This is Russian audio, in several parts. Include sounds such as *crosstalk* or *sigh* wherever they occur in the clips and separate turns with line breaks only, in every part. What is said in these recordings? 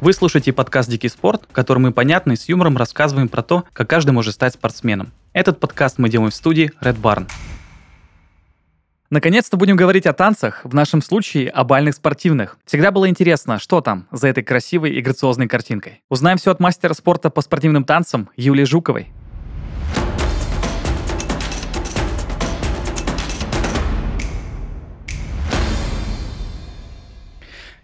Вы слушаете подкаст «Дикий спорт», в котором мы понятно и с юмором рассказываем про то, как каждый может стать спортсменом. Этот подкаст мы делаем в студии Red Barn. Наконец-то будем говорить о танцах, в нашем случае о бальных спортивных. Всегда было интересно, что там за этой красивой и грациозной картинкой. Узнаем все от мастера спорта по спортивным танцам Юлии Жуковой.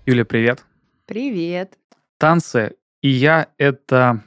Юля, привет.
Привет.
Танцы и я — это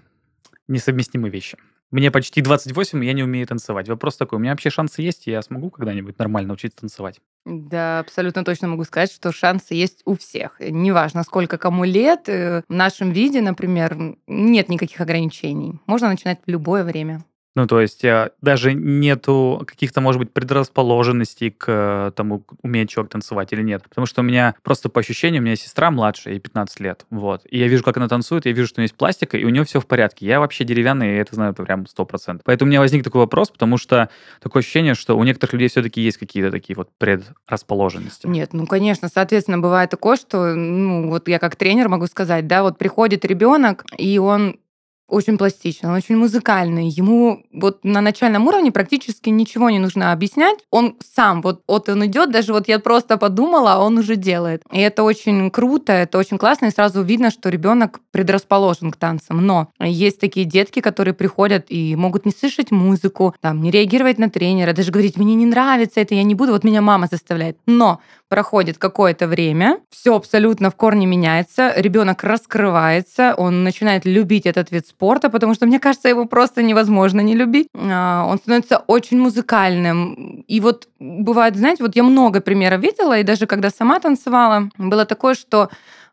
несовместимые вещи. Мне почти 28, и я не умею танцевать. Вопрос такой, у меня вообще шансы есть, и я смогу когда-нибудь нормально учиться танцевать?
Да, абсолютно точно могу сказать, что шансы есть у всех. Неважно, сколько кому лет, э, в нашем виде, например, нет никаких ограничений. Можно начинать в любое время.
Ну, то есть э, даже нету каких-то, может быть, предрасположенностей к э, тому, умеет человек танцевать или нет. Потому что у меня просто по ощущениям, у меня сестра младшая, ей 15 лет, вот. И я вижу, как она танцует, я вижу, что у нее есть пластика, и у нее все в порядке. Я вообще деревянный, и это знаю прям 100%. Поэтому у меня возник такой вопрос, потому что такое ощущение, что у некоторых людей все-таки есть какие-то такие вот предрасположенности.
Нет, ну, конечно, соответственно, бывает такое, что, ну, вот я как тренер могу сказать, да, вот приходит ребенок, и он очень пластичный, он очень музыкальный. Ему вот на начальном уровне практически ничего не нужно объяснять. Он сам, вот, вот он идет, даже вот я просто подумала, он уже делает. И это очень круто, это очень классно, и сразу видно, что ребенок предрасположен к танцам. Но есть такие детки, которые приходят и могут не слышать музыку, там, не реагировать на тренера, даже говорить, мне не нравится это, я не буду, вот меня мама заставляет. Но проходит какое-то время, все абсолютно в корне меняется, ребенок раскрывается, он начинает любить этот вид спорта, потому что, мне кажется, его просто невозможно не любить. А, он становится очень музыкальным. И вот бывает, знаете, вот я много примеров видела, и даже когда сама танцевала, было такое, что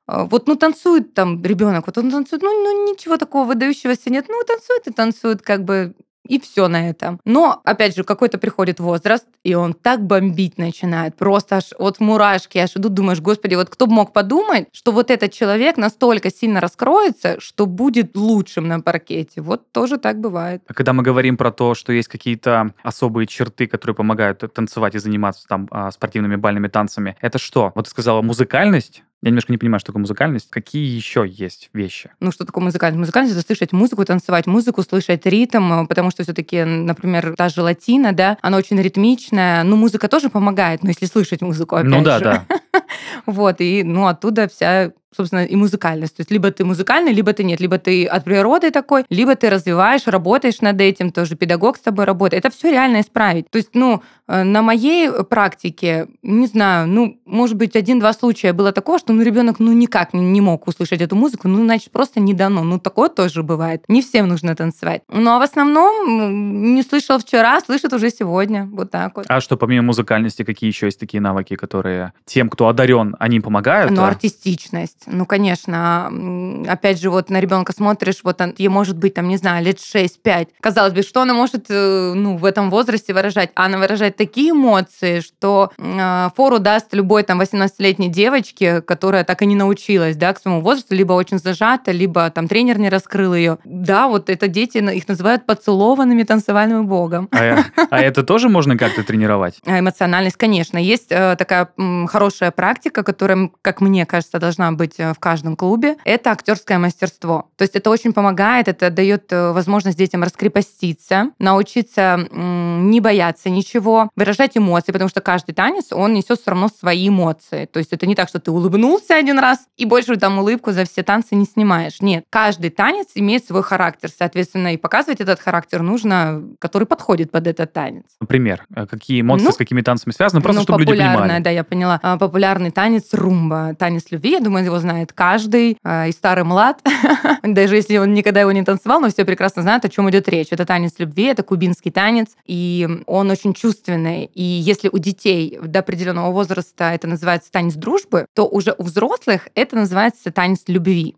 а, вот, ну, танцует там ребенок, вот он танцует, ну, ну, ничего такого выдающегося нет, ну, танцует и танцует, как бы и все на этом. Но, опять же, какой-то приходит возраст, и он так бомбить начинает, просто аж от мурашки, аж идут, думаешь, господи, вот кто бы мог подумать, что вот этот человек настолько сильно раскроется, что будет лучшим на паркете. Вот тоже так бывает.
А когда мы говорим про то, что есть какие-то особые черты, которые помогают танцевать и заниматься там а, спортивными бальными танцами, это что? Вот ты сказала музыкальность, я немножко не понимаю, что такое музыкальность. Какие еще есть вещи?
Ну, что такое музыкальность? Музыкальность — это слышать музыку, танцевать музыку, слышать ритм, э, потому что все таки например, та же латина, да, она очень ритмичная. Ну, музыка тоже помогает, но если слышать музыку, опять
Ну да,
же.
да. *laughs*
Вот, и ну, оттуда вся собственно, и музыкальность. То есть либо ты музыкальный, либо ты нет. Либо ты от природы такой, либо ты развиваешь, работаешь над этим, тоже педагог с тобой работает. Это все реально исправить. То есть, ну, э, на моей практике, не знаю, ну, может быть, один-два случая было такого, что ну, ребенок ну никак не, не мог услышать эту музыку, ну, значит, просто не дано. Ну, такое тоже бывает. Не всем нужно танцевать. Ну, а в основном не слышал вчера, слышит уже сегодня. Вот так вот.
А что, помимо музыкальности, какие еще есть такие навыки, которые тем, кто одарен, они помогают?
Ну, артистичность. Ну, конечно, опять же, вот на ребенка смотришь, вот он, ей может быть, там, не знаю, лет 6-5. Казалось бы, что она может, э, ну, в этом возрасте выражать? А она выражает такие эмоции, что э, фору даст любой, там, 18-летней девочке, которая так и не научилась, да, к своему возрасту, либо очень зажата, либо там тренер не раскрыл ее. Да, вот это дети, их называют поцелованными танцевальным богом.
А, а это тоже можно как-то тренировать?
А эмоциональность, конечно. Есть э, такая хорошая практика, которая, как мне кажется, должна быть быть э, в каждом клубе, это актерское мастерство. То есть это очень помогает, это дает э, возможность детям раскрепоститься, научиться не бояться ничего, выражать эмоции, потому что каждый танец, он несет все равно свои эмоции. То есть это не так, что ты улыбнулся один раз и больше там улыбку за все танцы не снимаешь. Нет, каждый танец имеет свой характер, соответственно, и показывать этот характер нужно, который подходит под этот танец.
Например, э, какие эмоции ну, с какими танцами связаны, просто
ну,
чтобы люди понимали.
да, я поняла. А, популярный танец румба, танец любви, я думаю, его знает каждый, э, и старый млад, *laughs* даже если он никогда его не танцевал, но все прекрасно знают, о чем идет речь. Это танец любви, это кубинский танец, и он очень чувственный. И если у детей до определенного возраста это называется танец дружбы, то уже у взрослых это называется танец любви.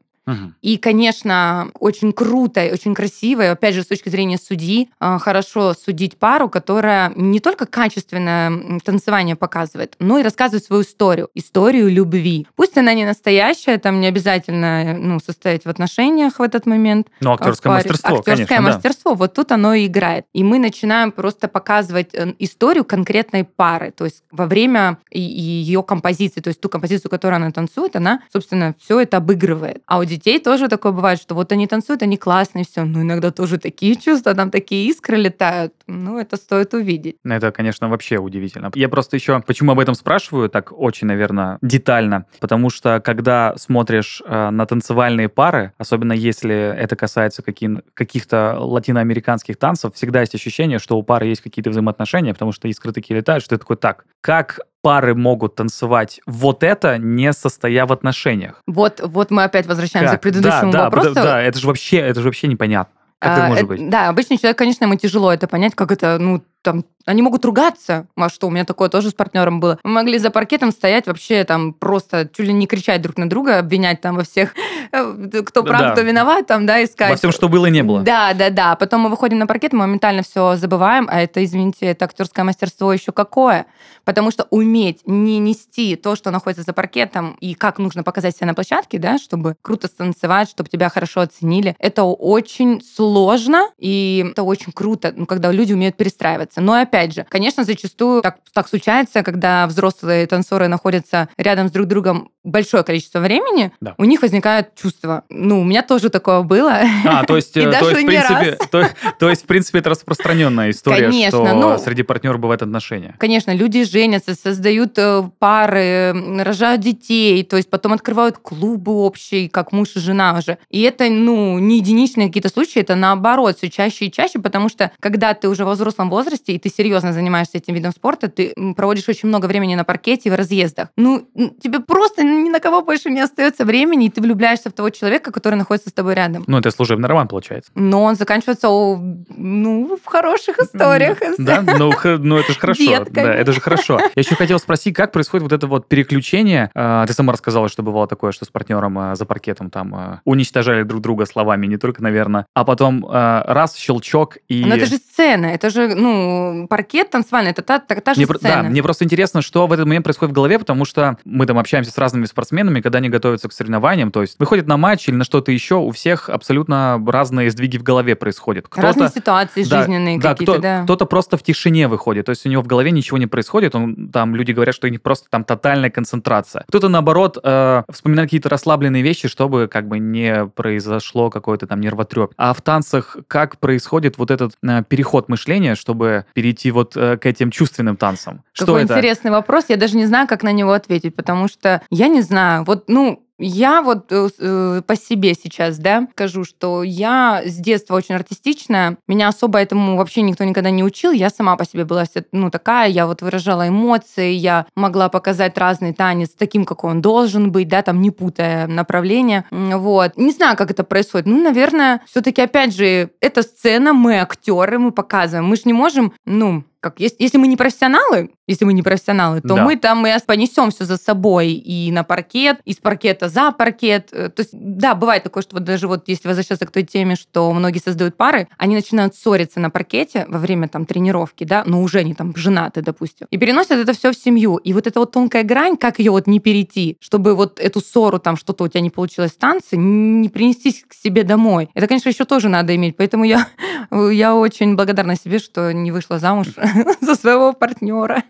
И, конечно, очень круто и очень красиво, и, опять же, с точки зрения судьи, а, хорошо судить пару, которая не только качественное танцевание показывает, но и рассказывает свою историю, историю любви. Пусть она не настоящая, там не обязательно ну, состоять в отношениях в этот момент.
Но актерское мастерство,
Актерское
конечно,
мастерство, да. вот тут оно и играет. И мы начинаем просто показывать э, историю конкретной пары, то есть во время ее композиции, то есть ту композицию, которую она танцует, она, собственно, все это обыгрывает. А у детей тоже такое бывает, что вот они танцуют, они классные, все. Но иногда тоже такие *laughs* чувства, там такие искры летают. Ну, это стоит увидеть.
Это, конечно, вообще удивительно. Я просто еще, почему об этом спрашиваю, так очень, наверное, детально, потому что когда смотришь э, на танцевальные пары, особенно если это касается каких- каких-то латиноамериканских танцев, всегда есть ощущение, что у пары есть какие-то взаимоотношения, потому что искры такие летают, что ты такой, так, как пары могут танцевать вот это, не состоя в отношениях?
Вот, вот мы опять возвращаемся
Как?
к предыдущему
да, да,
вопросу.
Да, да, это же вообще, это же вообще непонятно. Как это
А,
может
э,
быть?
Да, обычный человек, конечно, ему тяжело это понять, как это, ну, там, они могут ругаться, а что, у меня такое тоже с партнером было. Мы могли за паркетом стоять вообще там просто чуть ли не кричать друг на друга, обвинять там во всех, э, кто прав,
Да.
кто виноват, там, да, искать.
Во всем, что было не было.
Да, да, да. Потом мы выходим на паркет, мы моментально все забываем, а это, извините, это актерское мастерство еще какое. Потому что уметь не нести то, что находится за паркетом, и как нужно показать себя на площадке, да, чтобы круто станцевать, чтобы тебя хорошо оценили, это очень сложно, и это очень круто, ну, когда люди умеют перестраиваться. Но опять же, конечно, зачастую так, так случается, когда взрослые танцоры находятся рядом с друг другом большое количество времени,
Да.
у них возникает чувство. Ну, у меня тоже такое было.
А, то есть, *laughs* э, то есть, в принципе, то, то есть, в принципе, это распространенная история,
Конечно,
что
ну-
среди партнеров бывают отношения.
Конечно, люди женятся, создают э, пары, рожают детей, то есть потом открывают клубы общие, как муж и жена уже. И это, ну, не единичные какие-то случаи, это наоборот, все чаще и чаще, потому что когда ты уже во взрослом возрасте, и ты серьезно занимаешься этим видом спорта, ты проводишь очень много времени на паркете и в разъездах. Ну, тебе просто ни на кого больше не остается времени, и ты влюбляешься в того человека, который находится с тобой рядом.
Ну, это служебный роман, получается.
Но он заканчивается, ну, в хороших историях. *laughs*
Да, ну, х- ну это же хорошо.
Детками.
Да, это же хорошо. Я еще хотел спросить, как происходит вот это вот переключение? А, Ты сама рассказала, что бывало такое, что с партнером а, за паркетом там а, уничтожали друг друга словами, не только, наверное, а потом раз, щелчок и...
Но это же сцена, это же, ну, паркет танцевальный, это та, та, та же
Мне,
сцена.
да, мне просто интересно, что в этот момент происходит в голове, потому что мы там общаемся с разными спортсменами, когда они готовятся к соревнованиям, то есть выходят на матч или на что-то еще, у всех абсолютно разные сдвиги в голове происходят.
Разные ситуации
Да,
жизненные
да,
какие-то,
кто,
да.
Кто-то просто в тишине выходит, то есть у него в голове ничего не происходит, он, там люди говорят, что у них просто там тотальная концентрация. Кто-то, наоборот, э, вспоминает какие-то расслабленные вещи, чтобы как бы не произошло какой-то там нервотреп. А в танцах как происходит вот этот э, переход мышления, чтобы перейти вот э, к этим чувственным танцам? Что
Какой
это?
интересный вопрос, я даже не знаю, как на него ответить, потому что я не знаю, вот, ну, я вот э, э, по себе сейчас, да, скажу, что я с детства очень артистичная, меня особо этому вообще никто никогда не учил, я сама по себе была вся, ну, такая, я вот выражала эмоции, я могла показать разный танец таким, как он должен быть, да, там, не путая направление, вот. Не знаю, как это происходит, ну, наверное, все таки опять же, это сцена, мы актеры, мы показываем, мы же не можем, ну, как, если, если мы не профессионалы, если мы не профессионалы, то
Да.
мы там и понесем все за собой и на паркет, из паркета за паркет. Э, То есть, да, бывает такое, что вот даже вот если возвращаться к той теме, что многие создают пары, они начинают ссориться на паркете во время там тренировки, да, но уже они там женаты, допустим, и переносят это все в семью. И вот эта вот тонкая грань, как ее вот не перейти, чтобы вот эту ссору, там что-то у тебя не получилось в танце, не принести к себе домой. Это, конечно, еще тоже надо иметь. Поэтому я, *laughs* я очень благодарна себе, что не вышла замуж *laughs* *laughs* за своего партнера.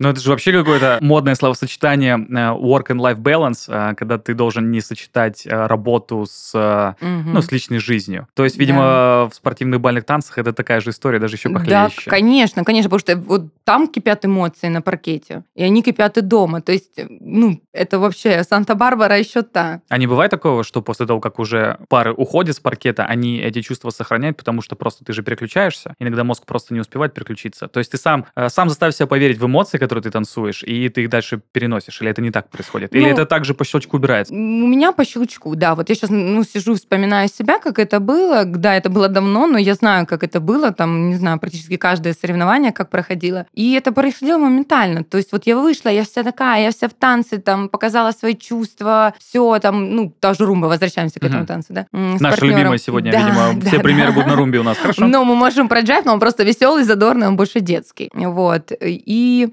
Ну, это же вообще какое-то модное словосочетание э, work and life balance, э, когда ты должен не сочетать э, работу с, э, ну, с личной жизнью. То есть, видимо, в спортивных бальных танцах это такая же история, даже еще
Да,
похлеще.
конечно, конечно, потому что вот там кипят эмоции на паркете, и они кипят и дома. То есть, ну, это вообще Санта-Барбара еще та.
А не бывает такого, что после того, как уже пары уходят с паркета, они эти чувства сохраняют, потому что просто ты же переключаешься, иногда мозг просто не успевает переключиться. То есть ты сам, сам заставь себя поверить в эмоции, которые ты танцуешь, и ты их дальше переносишь, или это не так происходит? Или
Ну,
это также по щелчку убирается?
У меня по щелчку, да. Вот я сейчас ну, сижу, вспоминаю себя, как это было. Да, это было давно, но я знаю, как это было. Там, не знаю, практически каждое соревнование, как проходило. И это происходило моментально. То есть вот я вышла, я вся такая, я вся в танце, там, показала свои чувства, все там, ну, тоже румба, возвращаемся к этому
Мгм.
танцу, да. с
Наша
партнёром.
любимая сегодня,
Да,
видимо, *laughs*
да,
все
да.
примеры будут на румбе у нас, хорошо?
Но мы можем про джайв, но он просто веселый, задорный, он больше детский. Вот. И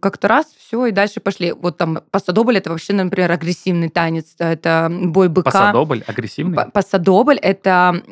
как-то раз все, и дальше пошли. Вот там пасадобль это вообще, например, агрессивный танец. Это бой быка.
Пасадобль, агрессивный?
Пасадобль это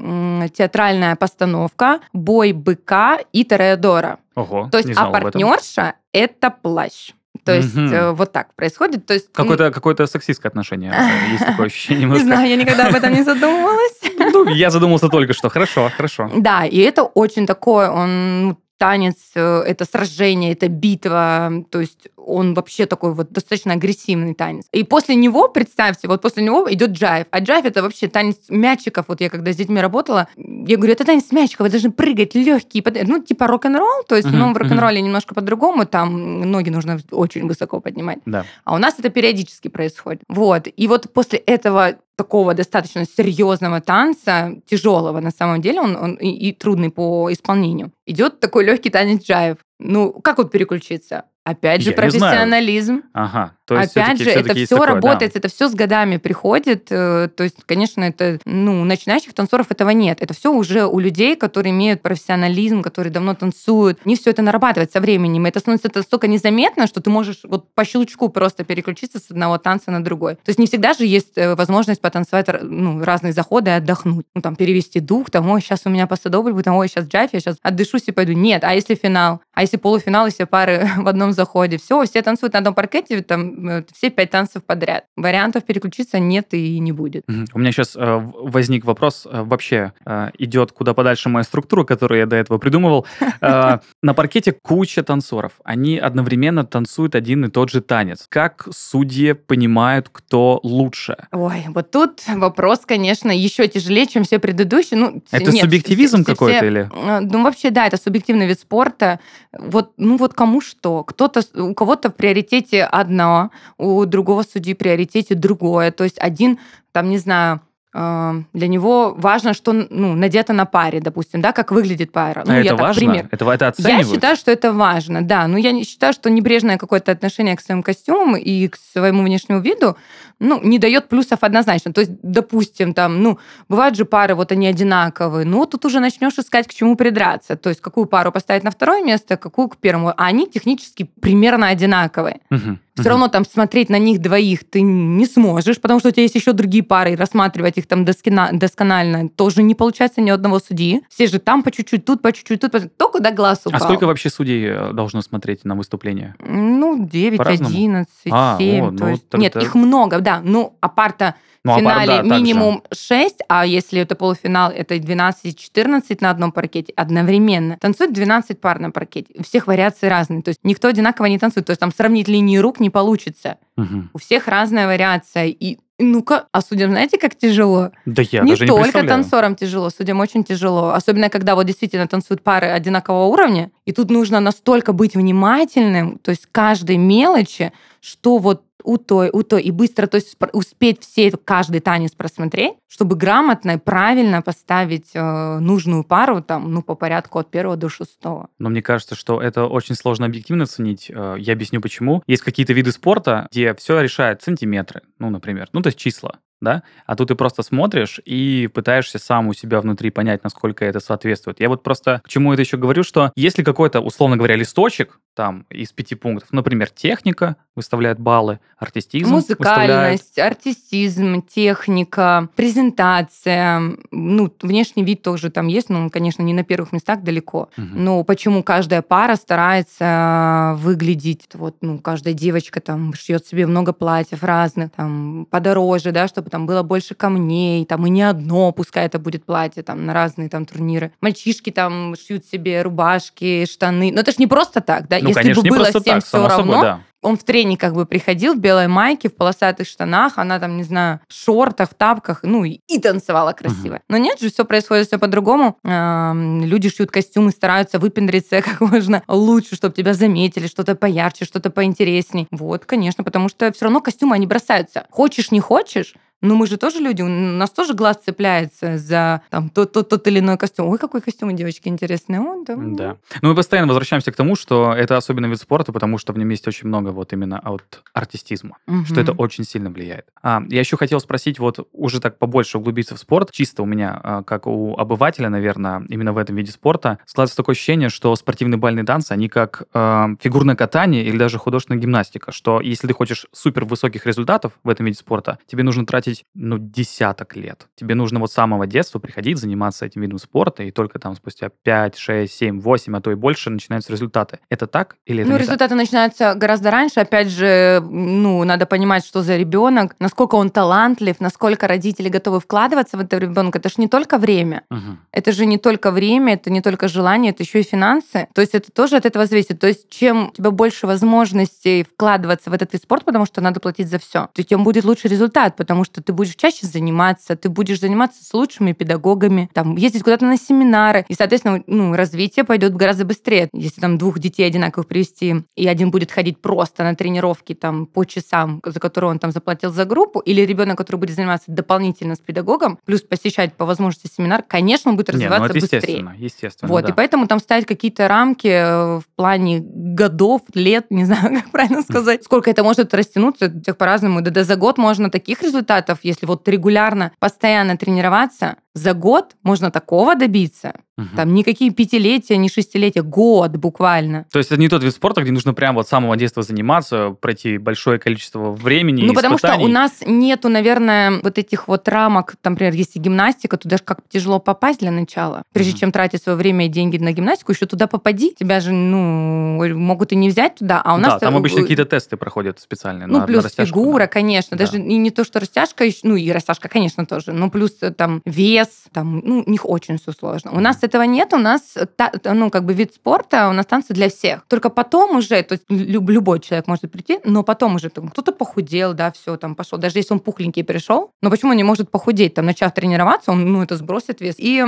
театральная постановка, бой быка и Тореадора.
Ого,
То есть,
не
а
знал этом.
партнерша это плащ. То есть
Мгм.
э, вот так происходит. То есть
Какое-то какое сексистское отношение. э, Есть такое ощущение *laughs*
не знаю, я никогда об этом не задумывалась.
Ну, я задумался только что. Хорошо, хорошо.
Да, и это очень такой, он ну, танец, э, это сражение, это битва, то есть он вообще такой вот достаточно агрессивный танец. И после него, представьте, вот после него идет джайв. А джайв это вообще танец мячиков. Вот я когда с детьми работала, я говорю, это танец мячиков, вы должны прыгать легкие, ну типа рок-н-ролл, то есть,
Мгм,
ну в рок-н-ролле немножко по-другому, там ноги нужно очень высоко поднимать.
Да.
А у нас это периодически происходит. Вот. И вот после этого такого достаточно серьезного танца, тяжелого на самом деле, он, он и, и трудный по исполнению, идет такой легкий танец джайв. Ну, как вот переключиться? Опять же,
Я
профессионализм.
Ага. То есть
Опять же, это все
такое, да.
работает, это все с годами приходит. э, То есть, конечно, это, ну, у начинающих танцоров этого нет. Это все уже у людей, которые имеют профессионализм, которые давно танцуют. Не все это нарабатывать со временем. Это становится настолько незаметно, что ты можешь вот по щелчку просто переключиться с одного танца на другой. То есть не всегда же есть э, возможность потанцевать ну, разные заходы и отдохнуть. Ну, там, перевести дух, там, ой, сейчас у меня посадобль будет, ой, сейчас джайв, я сейчас отдышусь и пойду. Нет, а если финал? А если полуфинал, и все пары *laughs* в одном заходе? Все, все танцуют на одном паркете, там, э, все пять танцев подряд. Вариантов переключиться нет и не будет.
У меня сейчас возник вопрос. э, Вообще э, идет куда подальше моя структура, которую я до этого придумывал. *laughs* Э, На паркете куча танцоров. Они одновременно танцуют один и тот же танец. Как судьи понимают, кто лучше?
Ой, вот тут вопрос, конечно, еще тяжелее, чем все предыдущие. Ну,
Это
нет,
субъективизм какой-то или?
Э, Ну, вообще, да, это субъективный вид спорта. Вот, ну, вот кому что. Кто-то, у кого-то в приоритете одно, у другого судьи в приоритете другое. То есть один, там, не знаю, для него важно, что ну, надето на паре, допустим, да, как выглядит пара. Ну,
А
я
это
так
важно?
пример.
Это, это
Я
оценивают?
считаю, что это важно, да. Но я не считаю, что небрежное какое-то отношение к своим костюмам и к своему внешнему виду, ну, не дает плюсов однозначно. То есть, допустим, там, ну, бывают же пары, вот они одинаковые, ну, тут уже начнешь искать, к чему придраться. То есть, какую пару поставить на второе место, какую к первому. А они технически примерно одинаковые.
Мгм.
Все равно там смотреть на них двоих ты не сможешь, потому что у тебя есть еще другие пары, и рассматривать их там доскина- досконально тоже не получается ни одного судьи. Все же там по чуть-чуть, тут по чуть-чуть, тут по чуть-чуть. То, куда глаз упал.
А сколько вообще судей э, должно смотреть на выступление?
Ну, 9,
По-разному?
11,
А,
7.
о,
то
ну,
есть... Нет, их много, да. Ну, а пар-то
Ну, а пар,
финале
да, так же.
минимум 6, а если это полуфинал, это 12-14 на одном паркете одновременно. Танцуют 12 пар на паркете. У всех вариации разные. То есть никто одинаково не танцует. То есть там сравнить линии рук не получится.
Мгм.
У всех разная вариация. И ну-ка, а судьям знаете, как тяжело?
Да я
не
даже не
только танцорам тяжело, судьям очень тяжело. Особенно, когда вот действительно танцуют пары одинакового уровня, и тут нужно настолько быть внимательным, то есть каждой мелочи, что вот у той, у той, и быстро то есть, успеть все каждый танец просмотреть, чтобы грамотно и правильно поставить э, нужную пару там, ну, по порядку от первого до шестого.
Но мне кажется, что это очень сложно объективно оценить. Э, Я объясню почему. Есть какие-то виды спорта, где все решает сантиметры, ну, например, ну, то есть числа, да? А тут ты просто смотришь и пытаешься сам у себя внутри понять, насколько это соответствует. Я вот просто к чему это еще говорю, что если какой-то, условно говоря, листочек там из пяти пунктов, например, техника выставляет баллы, артистизм выставляет
Музыкальность, артистизм, техника, презентация, ну, внешний вид тоже там есть, но он, конечно, не на первых местах далеко.
Мгм.
Но почему каждая пара старается выглядеть, вот, ну, каждая девочка там шьет себе много платьев разных, там, подороже, да, чтобы там было больше камней, там, и не одно, пускай это будет платье, там, на разные там турниры. Мальчишки там шьют себе рубашки, штаны. Но это ж не просто так, да,
Ну,
если
конечно,
бы было всем
так,
все равно,
собой, да.
он в тренингах бы приходил в белой майке, в полосатых штанах, она там, не знаю, в шортах, в тапках, ну и, и танцевала красиво. Но нет же, все происходит все по-другому. Эм, Люди шьют костюмы, стараются выпендриться *laughs* как можно лучше, чтобы тебя заметили, что-то поярче, что-то поинтересней. Вот, конечно, потому что все равно костюмы, они бросаются. Хочешь, не хочешь, ну, мы же тоже люди, у нас тоже глаз цепляется за там, тот, тот, тот или иной костюм. Ой, какой костюм у девочки интересный. О, да.
Да. Ну, мы постоянно возвращаемся к тому, что это особенный вид спорта, потому что в нем есть очень много вот именно от артистизма, что это очень сильно влияет. А, я еще хотел спросить, вот уже так побольше углубиться в спорт, чисто у меня, а, как у обывателя, наверное, именно в этом виде спорта, складывается такое ощущение, что спортивный бальный танц, они как а, фигурное катание или даже художественная гимнастика, что если ты хочешь супер высоких результатов в этом виде спорта, тебе нужно тратить потратить, ну, десяток лет. Тебе нужно вот с самого детства приходить, заниматься этим видом спорта, и только там спустя 5, 6, 7, 8, а то и больше начинаются результаты. Это так или это
Ну, результаты так? начинаются гораздо раньше. Опять же, ну, надо понимать, что за ребенок, насколько он талантлив, насколько родители готовы вкладываться в этого ребенка. Это же не только время.
Угу.
Это же не только время, это не только желание, это еще и финансы. То есть это тоже от этого зависит. То есть чем у тебя больше возможностей вкладываться в этот вид спорта, потому что надо платить за все, то тем будет лучше результат, потому что ты будешь чаще заниматься, ты будешь заниматься с лучшими педагогами, там, ездить куда-то на семинары, и, соответственно, ну, развитие пойдет гораздо быстрее. Если там двух детей одинаковых привести, и один будет ходить просто на тренировки там по часам, за которые он там заплатил за группу, или ребенок, который будет заниматься дополнительно с педагогом, плюс посещать по возможности семинар, конечно, он будет развиваться
Не, ну
быстрее.
Естественно, естественно.
Вот,
да.
и поэтому там ставить какие-то рамки э, в плане годов, лет, *laughs* не знаю, как правильно сказать, сколько это может растянуться, всех по-разному. Да, да за год можно таких результатов, если вот регулярно, постоянно тренироваться, за год можно такого добиться.
Угу.
Там никакие пятилетия, не шестилетия, год буквально.
То есть это не тот вид спорта, где нужно прямо вот с самого детства заниматься, пройти большое количество времени,
Ну, потому что у нас нету, наверное, вот этих вот рамок, там, например, если гимнастика, туда же как тяжело попасть для начала. Прежде
Мгм.
чем тратить свое время и деньги на гимнастику, еще туда попади. Тебя же, ну, могут и не взять туда, а у нас...
Да, там
э,
обычно
э,
какие-то тесты проходят специальные
Ну,
на,
плюс
на растяжку,
фигура,
да.
конечно.
Да.
Даже и не то, что растяжка, ну, и растяжка, конечно, тоже. Но плюс э, там вес, там, ну, у них очень все сложно. У нас этого нет, у нас, ну, как бы вид спорта, у нас танцы для всех. Только потом уже, то есть люб- любой человек может прийти, но потом уже кто-то похудел, да, все, там пошел. Даже если он пухленький пришел, но почему он не может похудеть? Там, начав тренироваться, он, ну, это сбросит вес. И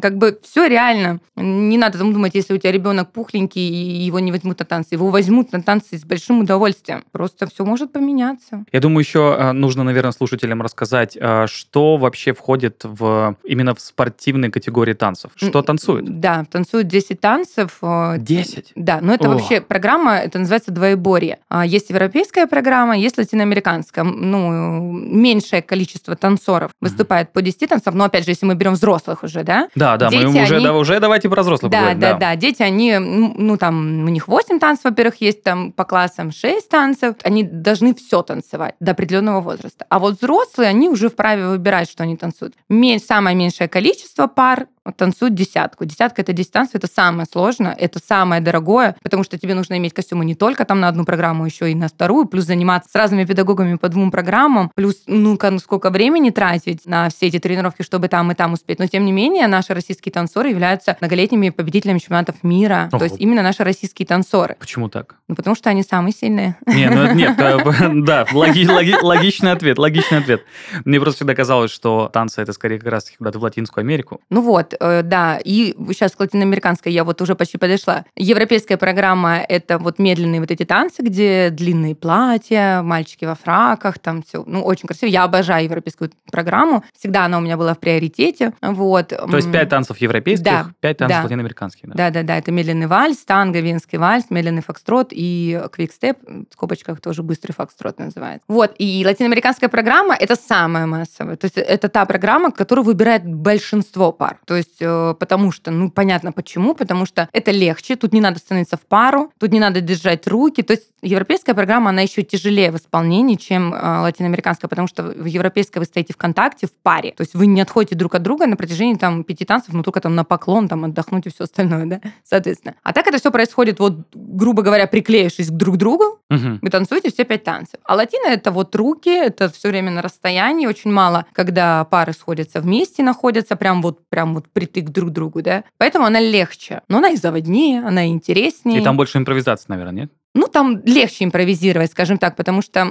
как бы все реально. Не надо там думать, если у тебя ребенок пухленький, и его не возьмут на танцы. Его возьмут на танцы с большим удовольствием. Просто все может поменяться.
Я думаю, еще э, нужно, наверное, слушателям рассказать, э, что вообще входит в именно в спортивной категории танцев. Что
М,
танцует?
Да, танцуют 10 танцев. э,
10?
Да, но это
О.
вообще программа, это называется двоеборье. А, Есть европейская программа, есть латиноамериканская. Ну, меньшее количество танцоров выступает по 10 танцев, но опять же, если мы берем взрослых уже, да?
Да, да, мы
Дети,
уже,
они-
да, уже давайте про взрослых
Да,
поговорим,
да, да. Дети, они, ну, там, у них 8 танцев, во-первых, есть там по классам 6 танцев. Они должны все танцевать до определенного возраста. А вот взрослые, они уже вправе выбирать, что они танцуют. Ме- Самое меньшее количество пар танцуют десятку. Десятка — это 10 танцев, это самое сложное, это самое дорогое, потому что тебе нужно иметь костюмы не только там на одну программу, еще и на вторую, плюс заниматься с разными педагогами по двум программам, плюс, ну-ка, сколько времени тратить на все эти тренировки, чтобы там и там успеть. Но, тем не менее, наши российские танцоры являются многолетними победителями чемпионатов мира.
Ого.
То есть именно наши российские танцоры.
Почему так?
Ну, потому что они самые сильные.
Не, ну нет, э, *laughs* *laughs* да, логи- логи- логичный ответ, логичный ответ. Мне просто всегда казалось, что танцы это скорее как раз куда-то в Латинскую Америку.
Ну вот, э, да, и сейчас к латиноамериканской я вот уже почти подошла. Европейская программа — это вот медленные вот эти танцы, где длинные платья, мальчики во фраках, там все, ну, очень красиво. Я обожаю европейскую программу. Всегда она у меня была в приоритете. Вот.
То есть пять танцев европейских,
Да,
пять танцев
да.
латиноамериканских. да.
Да-да-да, это медленный вальс, танго, венский вальс, медленный фокстрот и квикстеп, в скобочках тоже быстрый фокстрот называется. Вот, и латиноамериканская программа — это самая массовая. То есть это та программа, которую выбирает большинство пар. То есть э, потому что, ну, понятно почему, потому что это легче, тут не надо становиться в пару, тут не надо держать руки. То есть европейская программа, она еще тяжелее в исполнении, чем э, латиноамериканская, потому что в европейской вы стоите в контакте, в паре. То есть вы не отходите друг от друга на протяжении там пяти танцев, но только там на поклон, там отдохнуть и все остальное, да, соответственно. А так это все происходит вот, грубо говоря, приклеившись друг к другу, вы танцуете все пять танцев. А латина это вот руки, это все время на расстоянии, очень мало, когда пары сходятся вместе, находятся прям вот, прям вот притык друг к другу, да. Поэтому она легче, но она и заводнее, она и интереснее.
И там больше импровизации, наверное, нет?
Ну, там легче импровизировать, скажем так, потому что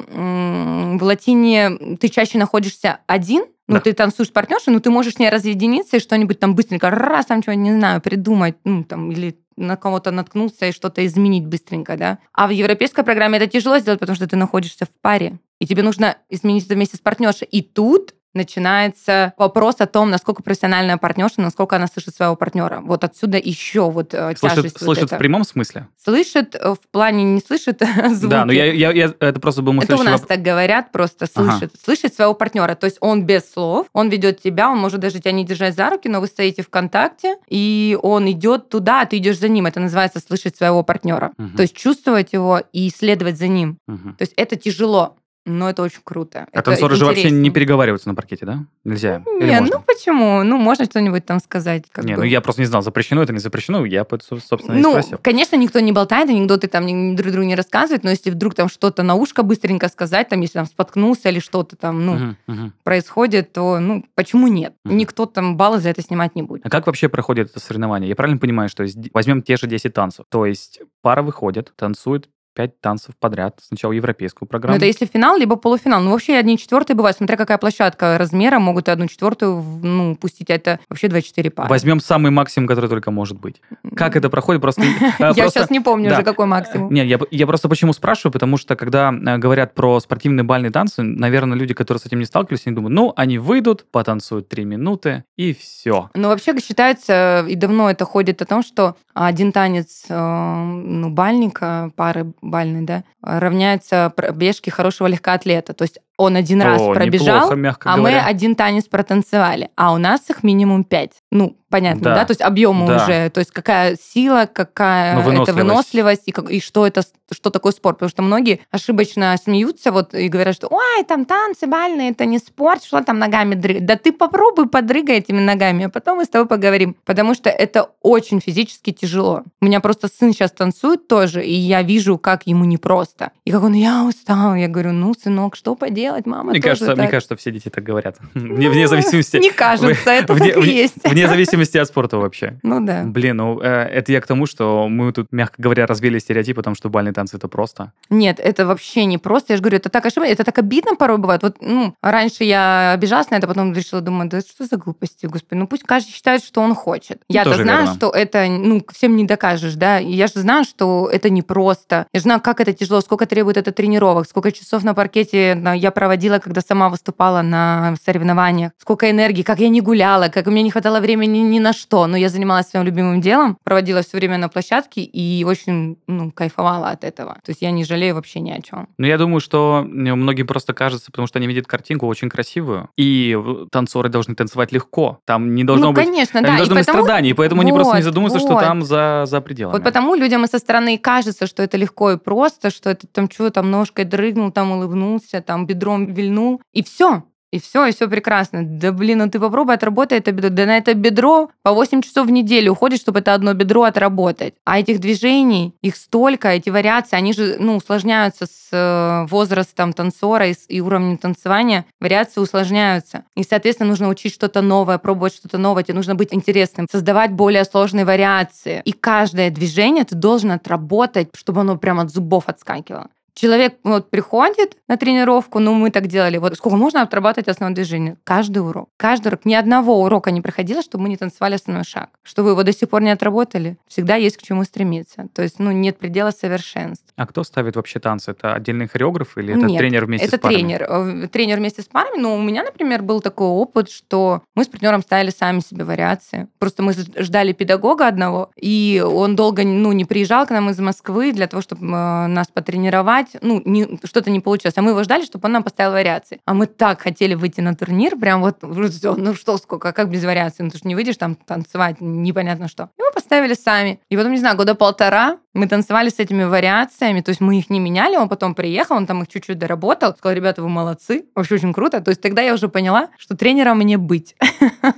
в латине ты чаще находишься один, ну,
Да.
ты танцуешь с партнершей, но ты можешь с ней разъединиться и что-нибудь там быстренько, раз, там что-нибудь, не знаю, придумать, ну, там, или на кого-то наткнуться и что-то изменить быстренько, да. А в европейской программе это тяжело сделать, потому что ты находишься в паре, и тебе нужно изменить это вместе с партнершей. И тут начинается вопрос о том, насколько профессиональная партнерша, насколько она слышит своего партнера. Вот отсюда еще вот э,
Слышит,
тяжесть вот
слышит
эта.
в прямом смысле?
Слышит э, в плане не слышит *laughs* звуки.
Да, но я, я, я- это просто был мой
Это у нас
воп-
так говорят, просто
Ага.
слышит. Слышит своего партнера. То есть он без слов, он ведет тебя, он может даже тебя не держать за руки, но вы стоите в контакте, и он идет туда, а ты идешь за ним. Это называется слышать своего партнера.
Мгм.
То есть чувствовать его и следовать за ним.
Мгм.
То есть это тяжело. Но это очень круто.
А танцоры же вообще не переговариваются на паркете, да? Нельзя? Или
Не,
можно?
ну почему? Ну, можно что-нибудь там сказать.
Не,
бы.
ну я просто не знал, запрещено это, не запрещено. Я, собственно, и
Ну,
спросил.
конечно, никто не болтает, анекдоты там друг другу не рассказывает, но если вдруг там что-то на ушко быстренько сказать, там, если там споткнулся или что-то там, ну,
Мгм, мгм.
происходит, то, ну, почему нет?
Мгм.
Никто там баллы за это снимать не будет.
А как вообще проходит это соревнование? Я правильно понимаю, что возьмем те же 10 танцев. То есть пара выходит, танцует 5 танцев подряд. Сначала европейскую
Ну,
программу.
это если финал, либо полуфинал. Ну, вообще одни четвертые бывают, смотря какая площадка размера, могут и одну четвертую, ну, пустить, а это вообще 2-4 пары.
Возьмем самый максимум, который только может быть. Как это проходит? Просто... э, *laughs*
Я сейчас не помню уже, какой максимум.
Не, я, просто почему спрашиваю, потому что когда э, говорят про спортивные бальные танцы, наверное, люди, которые с этим не сталкивались, они думают, ну, они выйдут, потанцуют 3 минуты, и все.
Ну, вообще считается, и давно это ходит о том, что один танец э, ну, бальника, пары бальной, да, равняется пробежке хорошего легкоатлета. То есть он один раз
О,
пробежал,
неплохо, мягко
а мы
говоря.
один танец протанцевали, а у нас их минимум пять. Ну, понятно,
Да.
да? То есть объемы
Да.
уже, то есть какая сила, какая
Ну,
это
выносливость.
выносливость, и, как- и что это, что такое спорт. Потому что многие ошибочно смеются вот и говорят, что ой, там танцы бальные, это не спорт, что там ногами дрыгать. Да ты попробуй подрыгай этими ногами, а потом мы с тобой поговорим. Потому что это очень физически тяжело. У меня просто сын сейчас танцует тоже, и я вижу, как ему непросто. И как он, я устал. Я говорю, ну, сынок, что поделать, мама
Мне
тоже
кажется, мне
так».
кажется, все дети так говорят. *laughs* Вне, вне зависимости...
Не кажется, это так есть.
вне зависимости от спорта вообще.
Ну да.
Блин, ну э, это я к тому, что мы тут, мягко говоря, развели стереотип о том, что бальные танцы это просто.
Нет, это вообще не просто. Я же говорю, это так ошибочно, это так обидно порой бывает. Вот, ну, раньше я обижалась на это, потом решила, думаю, да что за глупости, господи, ну пусть каждый считает, что он хочет. Я-то
тоже
знаю,
верно.
что это, ну, всем не докажешь, да, и я же знаю, что это непросто. Я же знаю, как это тяжело, сколько требует это тренировок, сколько часов на паркете я проводила, когда сама выступала на соревнованиях, сколько энергии, как я не гуляла, как у меня не хватало времени ни на что, но я занималась своим любимым делом, проводила все время на площадке и очень, ну, кайфовала от этого. То есть я не жалею вообще ни о чем.
Но я думаю, что многим просто кажется, потому что они видят картинку очень красивую, и танцоры должны танцевать легко. Там не должно
ну,
быть...
конечно, да.
не
и
должно быть
потому-
страданий, поэтому они просто не
Вот,
задумываются, что
вот.
там за, за пределами.
Вот потому людям и со стороны кажется, что это легко и просто, что это там что, там ножкой дрыгнул, там улыбнулся, там бедром вильнул, и все. И все, и все прекрасно. Да блин, ну ты попробуй отработай это бедро. Да на это бедро по 8 часов в неделю уходит, чтобы это одно бедро отработать. А этих движений, их столько, эти вариации, они же ну, усложняются с э, возрастом танцора и, с- и уровнем танцевания. Вариации усложняются. И, соответственно, нужно учить что-то новое, пробовать что-то новое. Тебе нужно быть интересным, создавать более сложные вариации. И каждое движение ты должен отработать, чтобы оно прям от зубов отскакивало. Человек вот приходит на тренировку, ну мы так делали, вот сколько можно отрабатывать основное движение? Каждый урок. Каждый урок. Ни одного урока не проходило, чтобы мы не танцевали основной шаг. Что вы его до сих пор не отработали, всегда есть к чему стремиться. То есть, ну, нет предела совершенств.
А кто ставит вообще танцы? Это отдельный хореограф или это
Нет,
тренер вместе
это
с парами?
тренер. Э, Тренер вместе с парами. Но у меня, например, был такой опыт, что мы с партнером ставили сами себе вариации. Просто мы ждали педагога одного, и он долго ну, не приезжал к нам из Москвы для того, чтобы э, нас потренировать. Ну, не- что-то не получилось. А мы его ждали, чтобы он нам поставил вариации. А мы так хотели выйти на турнир, прям вот, *laughs* всё, ну что, сколько, как без вариаций? Ну, ты же не выйдешь там танцевать, непонятно что. И мы поставили сами. И потом, не знаю, года полтора мы танцевали с этими вариациями, то есть мы их не меняли, он потом приехал, он там их чуть-чуть доработал, сказал, ребята, вы молодцы, вообще очень круто. То есть тогда я уже поняла, что тренером мне быть.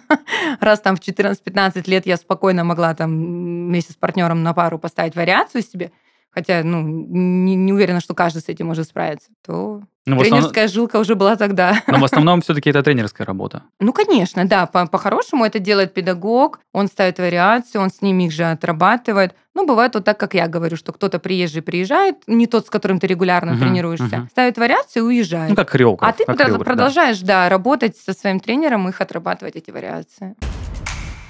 *laughs* Раз там в 14-15 лет я спокойно могла там вместе с партнером на пару поставить вариацию себе, хотя, ну, не, не уверена, что каждый с этим может справиться, то
Ну, в основном,
тренерская жилка уже была тогда.
но в *laughs* основном все-таки это тренерская работа.
Ну, конечно, да, по- по-хорошему это делает педагог, он ставит вариации, он с ними их же отрабатывает. Ну, бывает вот так, как я говорю, что кто-то приезжий приезжает, не тот, с которым ты регулярно
Мгм,
тренируешься,
мгм.
ставит вариации и уезжает.
Ну, как хореограф.
а ты
как
прод-
хореограф, да.
продолжаешь, да, работать со своим тренером, их отрабатывать, эти вариации.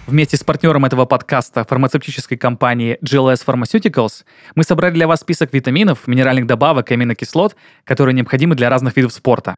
Вместе с партнером этого подкаста, фармацевтической компании GLS Pharmaceuticals, мы собрали для вас список витаминов, минеральных добавок и аминокислот, которые необходимы для разных видов спорта.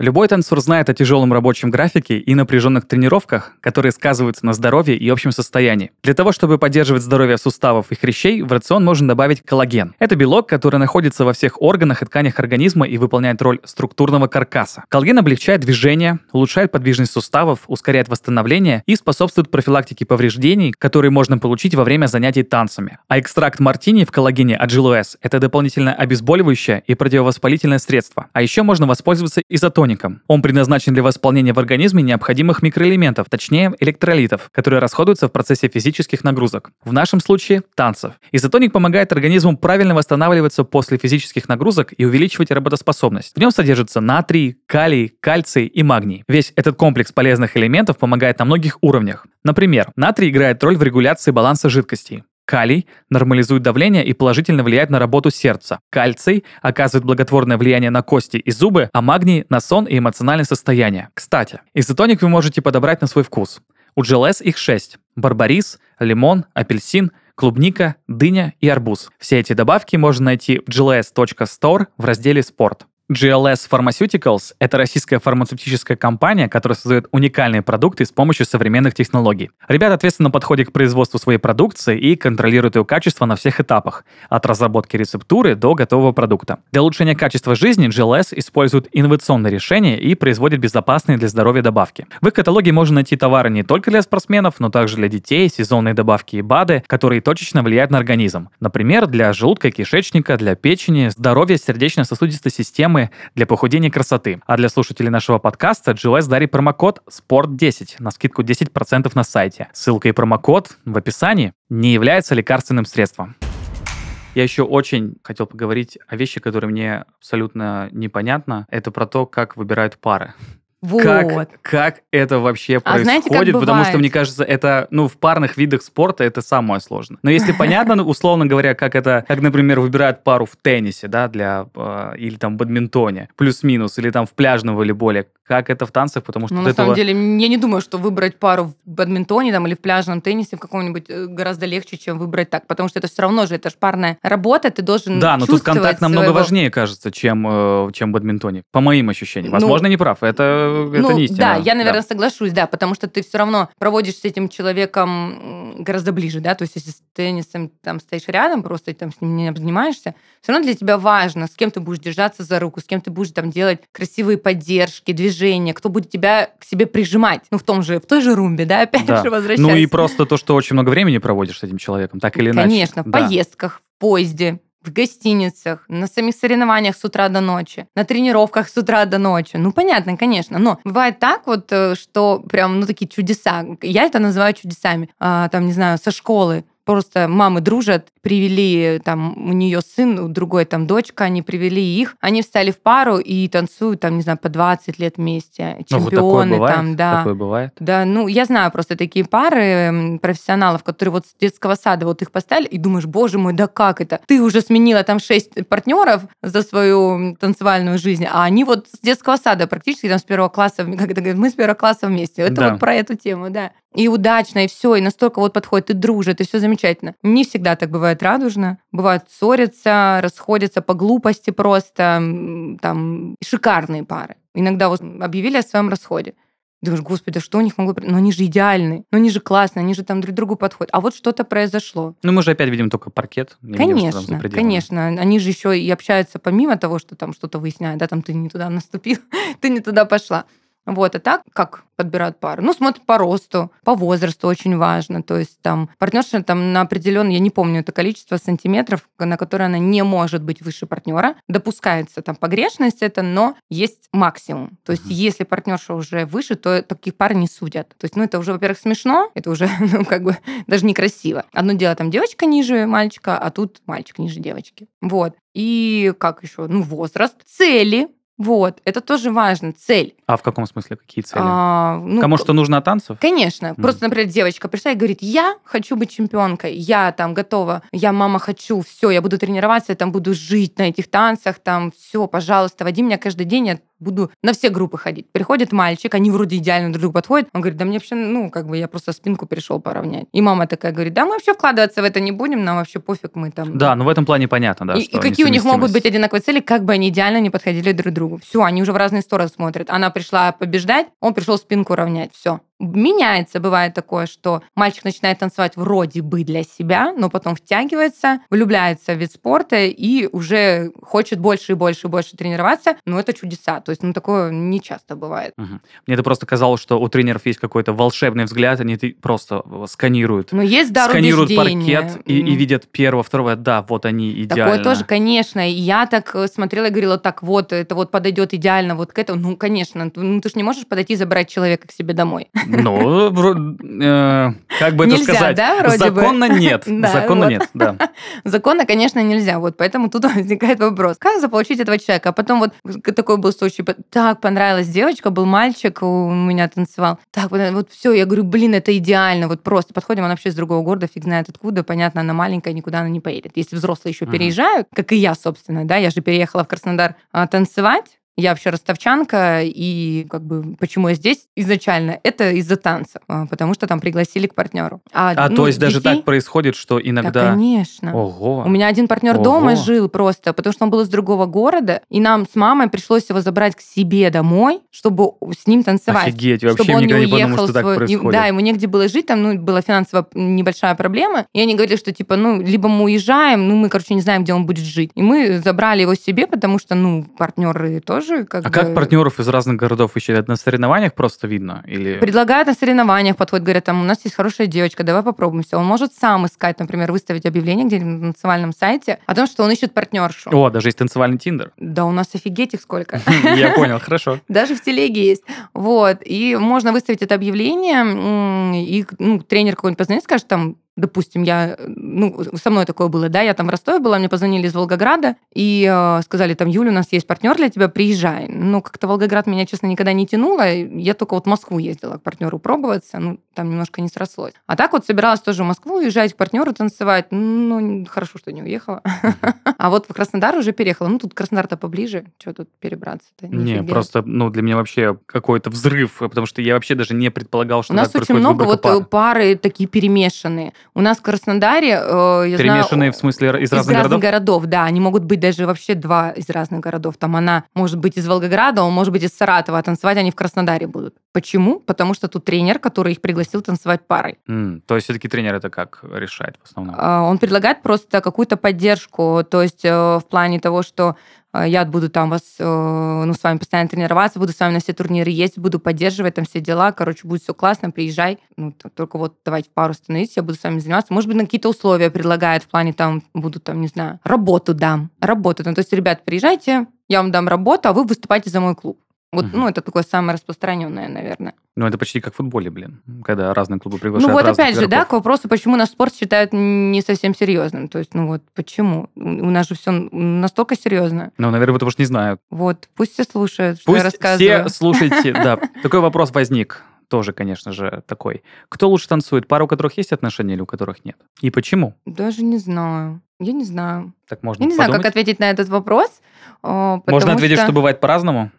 Любой танцор знает о тяжелом рабочем графике и напряженных тренировках, которые сказываются на здоровье и общем состоянии. Для того, чтобы поддерживать здоровье суставов и хрящей, в рацион можно добавить коллаген. Это белок, который находится во всех органах и тканях организма и выполняет роль структурного каркаса. Коллаген облегчает движение, улучшает подвижность суставов, ускоряет восстановление и способствует профилактике повреждений, которые можно получить во время занятий танцами. А экстракт мартини в коллагене от GLOS – это дополнительное обезболивающее и противовоспалительное средство. А еще можно воспользоваться изотоником. Он предназначен для восполнения в организме необходимых микроэлементов, точнее электролитов, которые расходуются в процессе физических нагрузок. В нашем случае – танцев. Изотоник помогает организму правильно восстанавливаться после физических нагрузок и увеличивать работоспособность. В нем содержится натрий, калий, кальций и магний. Весь этот комплекс полезных элементов помогает на многих уровнях. Например, натрий играет роль в регуляции баланса жидкостей. Калий нормализует давление и положительно влияет на работу сердца. Кальций оказывает благотворное влияние на кости и зубы, а магний – на сон и эмоциональное состояние. Кстати, изотоник вы можете подобрать на свой вкус. У GLS их 6. Барбарис, лимон, апельсин, клубника, дыня и арбуз. Все эти добавки можно найти в gls.store в разделе «Спорт». GLS Pharmaceuticals – это российская фармацевтическая компания, которая создает уникальные продукты с помощью современных технологий. Ребята ответственно подходят к производству своей продукции и контролируют ее качество на всех этапах, от разработки рецептуры до готового продукта. Для улучшения качества жизни GLS использует инновационные решения и производит безопасные для здоровья добавки. В их каталоге можно найти товары не только для спортсменов, но также для детей, сезонные добавки и БАДы, которые точечно влияют на организм. Например, для желудка и кишечника, для печени, здоровья сердечно-сосудистой системы программы для похудения красоты. А для слушателей нашего подкаста GLS дарит промокод SPORT10 на скидку 10% на сайте. Ссылка и промокод в описании. Не является лекарственным средством. Я еще очень хотел поговорить о вещи, которые мне абсолютно непонятно. Это про то, как выбирают пары.
Вот.
Как, как это вообще
А
происходит?
знаете, как
Потому что,
бывает?
мне кажется, это, ну, в парных видах спорта это самое сложное. Но если понятно, ну, условно говоря, как это, как, например, выбирают пару в теннисе, да, для, э, или там в бадминтоне, плюс-минус, или там в пляжном волейболе, как это в танцах, потому что
Ну, на
этого...
самом деле, я не думаю, что выбрать пару в бадминтоне там, или в пляжном теннисе в каком-нибудь э, гораздо легче, чем выбрать так, потому что это все равно же, это же парная работа, ты должен
Да, но тут контакт намного
своего-
важнее, кажется, чем, э, чем в бадминтоне. По моим ощущениям.
Ну,
Возможно, не прав. Это, это
ну,
не истина.
Да, я, наверное, соглашусь, да, потому что ты все равно проводишь с этим человеком гораздо ближе, да, то есть если с теннисом там стоишь рядом, просто там с ним не обнимаешься, все равно для тебя важно, с кем ты будешь держаться за руку, с кем ты будешь там делать красивые поддержки, движения, кто будет тебя к себе прижимать, ну, в том же, в той же румбе, да, опять
Да.
же, возвращаясь.
Ну и просто то, что очень много времени проводишь с этим человеком, так или иначе.
Конечно, в
Да.
поездках, в поезде, в гостиницах, на самих соревнованиях с утра до ночи, на тренировках с утра до ночи. Ну, понятно, конечно. Но бывает так вот, э, что прям, ну, такие чудеса. Я это называю чудесами. А, там, не знаю, со школы. Просто мамы дружат, привели там у нее сын, у другой там дочка, они привели их, они встали в пару и танцуют там, не знаю, по 20 лет вместе.
Ну, вот
Чемпионы
бывает,
там, да.
Такое бывает.
Да, ну, я знаю просто такие пары профессионалов, которые вот с детского сада вот их поставили, и думаешь, боже мой, да как это? Ты уже сменила там шесть партнеров за свою танцевальную жизнь, а они вот с детского сада практически там с первого класса, как это говорят, мы с первого класса вместе. Это
Да.
вот про эту тему, да. И удачно, и все, и настолько вот подходит, и дружат, и все замечательно. Не всегда так бывает радужно. Бывают ссорятся, расходятся по глупости просто, там, шикарные пары. Иногда вот объявили о своем расходе. Думаешь, господи, да что у них могло... Ну, они же идеальны, ну, они же классные, они же там друг другу подходят. А вот что-то произошло.
Ну, мы же опять видим только паркет. видим,
Конечно,
пределами.
конечно. Они же еще и общаются помимо того, что там что-то выясняют, да, там ты не туда наступил, *laughs* ты не туда пошла. Вот, а так, как подбирают пару? Ну, смотрят по росту, по возрасту очень важно. То есть там партнерша там на определенный, я не помню это количество сантиметров, на которое она не может быть выше партнера. Допускается там погрешность это, но есть максимум. То есть
Мгм.
если партнерша уже выше, то таких пар не судят. То есть, ну, это уже, во-первых, смешно, это уже, *laughs* ну, как бы даже некрасиво. Одно дело там девочка ниже мальчика, а тут мальчик ниже девочки. Вот. И как еще? Ну, возраст, цели. Вот, это тоже важно, цель.
А в каком смысле? Какие цели?
А, ну,
Кому что нужно от танцев?
Конечно.
Мгм.
Просто, например, девочка пришла и говорит, я хочу быть чемпионкой, я там готова, я мама хочу, все, я буду тренироваться, я там буду жить на этих танцах, там все, пожалуйста, води меня каждый день, я буду на все группы ходить. Приходит мальчик, они вроде идеально друг другу подходят, он говорит, да мне вообще, ну, как бы я просто спинку пришел поравнять. И мама такая говорит, да мы вообще вкладываться в это не будем, нам вообще пофиг, мы там...
Да, ну в этом плане понятно, да.
и, и какие у них могут быть одинаковые цели, как бы они идеально не подходили друг другу. Другу. Все, они уже в разные стороны смотрят. Она пришла побеждать, он пришел спинку равнять. Все. Меняется, бывает такое, что мальчик начинает танцевать вроде бы для себя, но потом втягивается, влюбляется в вид спорта и уже хочет больше и больше и больше тренироваться. Но это чудеса. То есть, ну, такое не часто бывает.
Угу. Мне это просто казалось, что у тренеров есть какой-то волшебный взгляд, они просто сканируют.
Но есть дар
Сканируют
убеждения.
паркет и, и видят первого, второго, да, вот они идеально.
Такое тоже, конечно. Я так э, смотрела и говорила, так вот, это вот подойдет идеально вот к этому. Ну, конечно, ну, ты же не можешь подойти и забрать человека к себе домой. *laughs*
Ну, э, как бы это
Нельзя,
сказать?
да, вроде бы?
Законно нет. *laughs*
Да,
Законно
вот.
нет, да. *laughs*
Законно, конечно, нельзя. Вот поэтому тут *laughs* возникает вопрос. Как заполучить этого человека? А потом вот такой был случай. Так, понравилась девочка, был мальчик, у меня танцевал. Так, вот все, я говорю, блин, это идеально. Вот просто подходим, она вообще из другого города, фиг знает откуда. Понятно, она маленькая, никуда она не поедет. Если взрослые еще
Мгм.
переезжают, как и я, собственно, да, я же переехала в Краснодар а, танцевать, я вообще ростовчанка, и как бы почему я здесь изначально, это из-за танца, а, потому что там пригласили к партнеру.
А
ну,
то есть даже
детей-
так происходит, что
Да,
иногда...
конечно.
Ого.
У меня один партнер
Ого.
дома жил просто, потому что он был из другого города, и нам с мамой пришлось его забрать к себе домой, чтобы с ним танцевать.
Офигеть, вообще
чтобы он не
не подумал,
уехал
что так
свой-
происходит.
Да, ему негде было жить, там ну, была финансовая небольшая проблема. И они говорили, что типа, ну, либо мы уезжаем, ну, мы, короче, не знаем, где он будет жить. И мы забрали его себе, потому что, ну, партнеры тоже как
А
бы...
как партнеров из разных городов? Это на соревнованиях просто видно? Или...
Предлагают на соревнованиях, подходят, говорят, там, у нас есть хорошая девочка, давай попробуем все. Он может сам искать, например, выставить объявление где-нибудь на национальном сайте о том, что он ищет партнершу.
О, даже есть танцевальный тиндер.
Да у нас офигеть их сколько. *laughs*
Я понял, хорошо. *laughs*
Даже в телеге есть. Вот. И можно выставить это объявление, и ну, тренер какой-нибудь позвонит, скажет там, допустим, я, ну, со мной такое было, да, я там в Ростове была, мне позвонили из Волгограда и э, сказали, там, Юля, у нас есть партнер для тебя, приезжай. Ну, как-то Волгоград меня, честно, никогда не тянуло, я только вот в Москву ездила к партнеру пробоваться, ну, там немножко не срослось. А так вот собиралась тоже в Москву уезжать к партнеру танцевать, ну, хорошо, что не уехала. *laughs* А вот в Краснодар уже переехала. Ну, тут Краснодар-то поближе, что тут перебраться-то?
Не, просто, ну, для меня вообще какой-то взрыв, потому что я вообще даже не предполагал, что
У нас очень много вот э,
пар.
пары такие перемешанные. У нас в Краснодаре, э, я
Перемешанные
знаю,
в смысле из
из
разных городов?
городов, да, они могут быть даже вообще два из разных городов. Там она может быть из Волгограда, он может быть из Саратова, а танцевать они в Краснодаре будут. Почему? Потому что тут тренер, который их пригласил танцевать парой.
М, То есть все-таки тренер это как решает в основном?
А, Он предлагает просто какую-то поддержку, то есть э, в плане того, что э, я буду там вас, э, ну, с вами постоянно тренироваться, буду с вами на все турниры ездить, буду поддерживать там все дела, короче, будет все классно, приезжай, ну, только вот давайте пару становитесь, я буду с вами заниматься. Может быть, на какие-то условия предлагает в плане там, буду там, не знаю, работу дам, работу. Ну, то есть, ребят, приезжайте, я вам дам работу, а вы выступайте за мой клуб. Вот,
Мгм.
ну, это такое самое распространенное, наверное.
Ну, это почти как в футболе, блин, когда разные клубы приглашают
Ну вот опять же, да,
игроков.
к вопросу, почему наш спорт считают не совсем серьезным. То есть, ну вот почему? У нас же все настолько серьезно.
Ну, наверное, потому что не знаю.
Вот, пусть все слушают, что я
Пусть
рассказываю.
все слушайте, *laughs* да. Такой вопрос возник тоже, конечно же, такой. Кто лучше танцует? Пара, у которых есть отношения или у которых нет? И почему?
Даже не знаю. Я не знаю.
Так можно
Я не знаю, как
подумать.
ответить на этот вопрос. а,
Можно ответить,
что...
что бывает по-разному?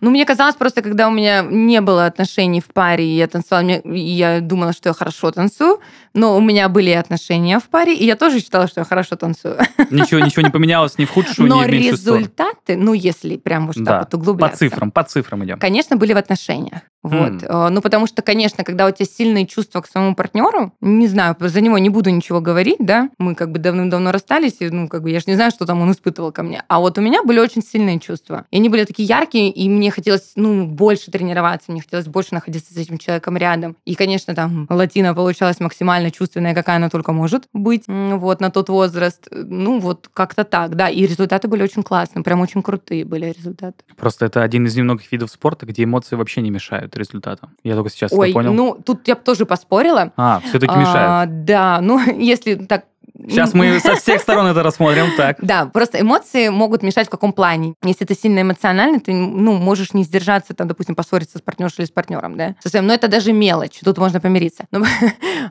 Ну, мне казалось просто, когда у меня не было отношений в паре, и я танцевала, мне- я думала, что я хорошо танцую, но у меня были отношения в паре, и я тоже считала, что я хорошо танцую. *laughs*
Ничего, ничего не поменялось ни в худшую,
Но
ни в меньшую сторону.
результаты, ну, если прям уж
Да,
так вот
По
углубляться.
цифрам, по цифрам идем.
Конечно, были в отношениях. Вот. Э, Ну, потому что, конечно, когда у тебя сильные чувства к своему партнеру, не знаю, за него не буду ничего говорить, да, мы как бы давным-давно расстались, и, ну, как бы я же не знаю, что там он испытывал ко мне. А вот у меня были очень сильные чувства. И они были такие яркие, и мне хотелось, ну, больше тренироваться, мне хотелось больше находиться с этим человеком рядом. И, конечно, там Латина получалась максимально чувственная, какая она только может быть, вот, на тот возраст. Ну, вот как-то так, да. И результаты были очень классные, прям очень крутые были результаты.
Просто это один из немногих видов спорта, где эмоции вообще не мешают результатам. Я только сейчас
Ой,
это понял.
ну, тут я бы тоже поспорила.
А, все-таки
А,
мешают.
Да, ну, *laughs* если так...
Сейчас мы со всех *laughs* сторон это рассмотрим. Так.
Да, просто эмоции могут мешать в каком плане. Если ты сильно эмоциональный, ты, ну, можешь не сдержаться, там, допустим, поссориться с партнершей или с партнером, да. Со своим. Но это даже мелочь, тут можно помириться. *laughs* Но,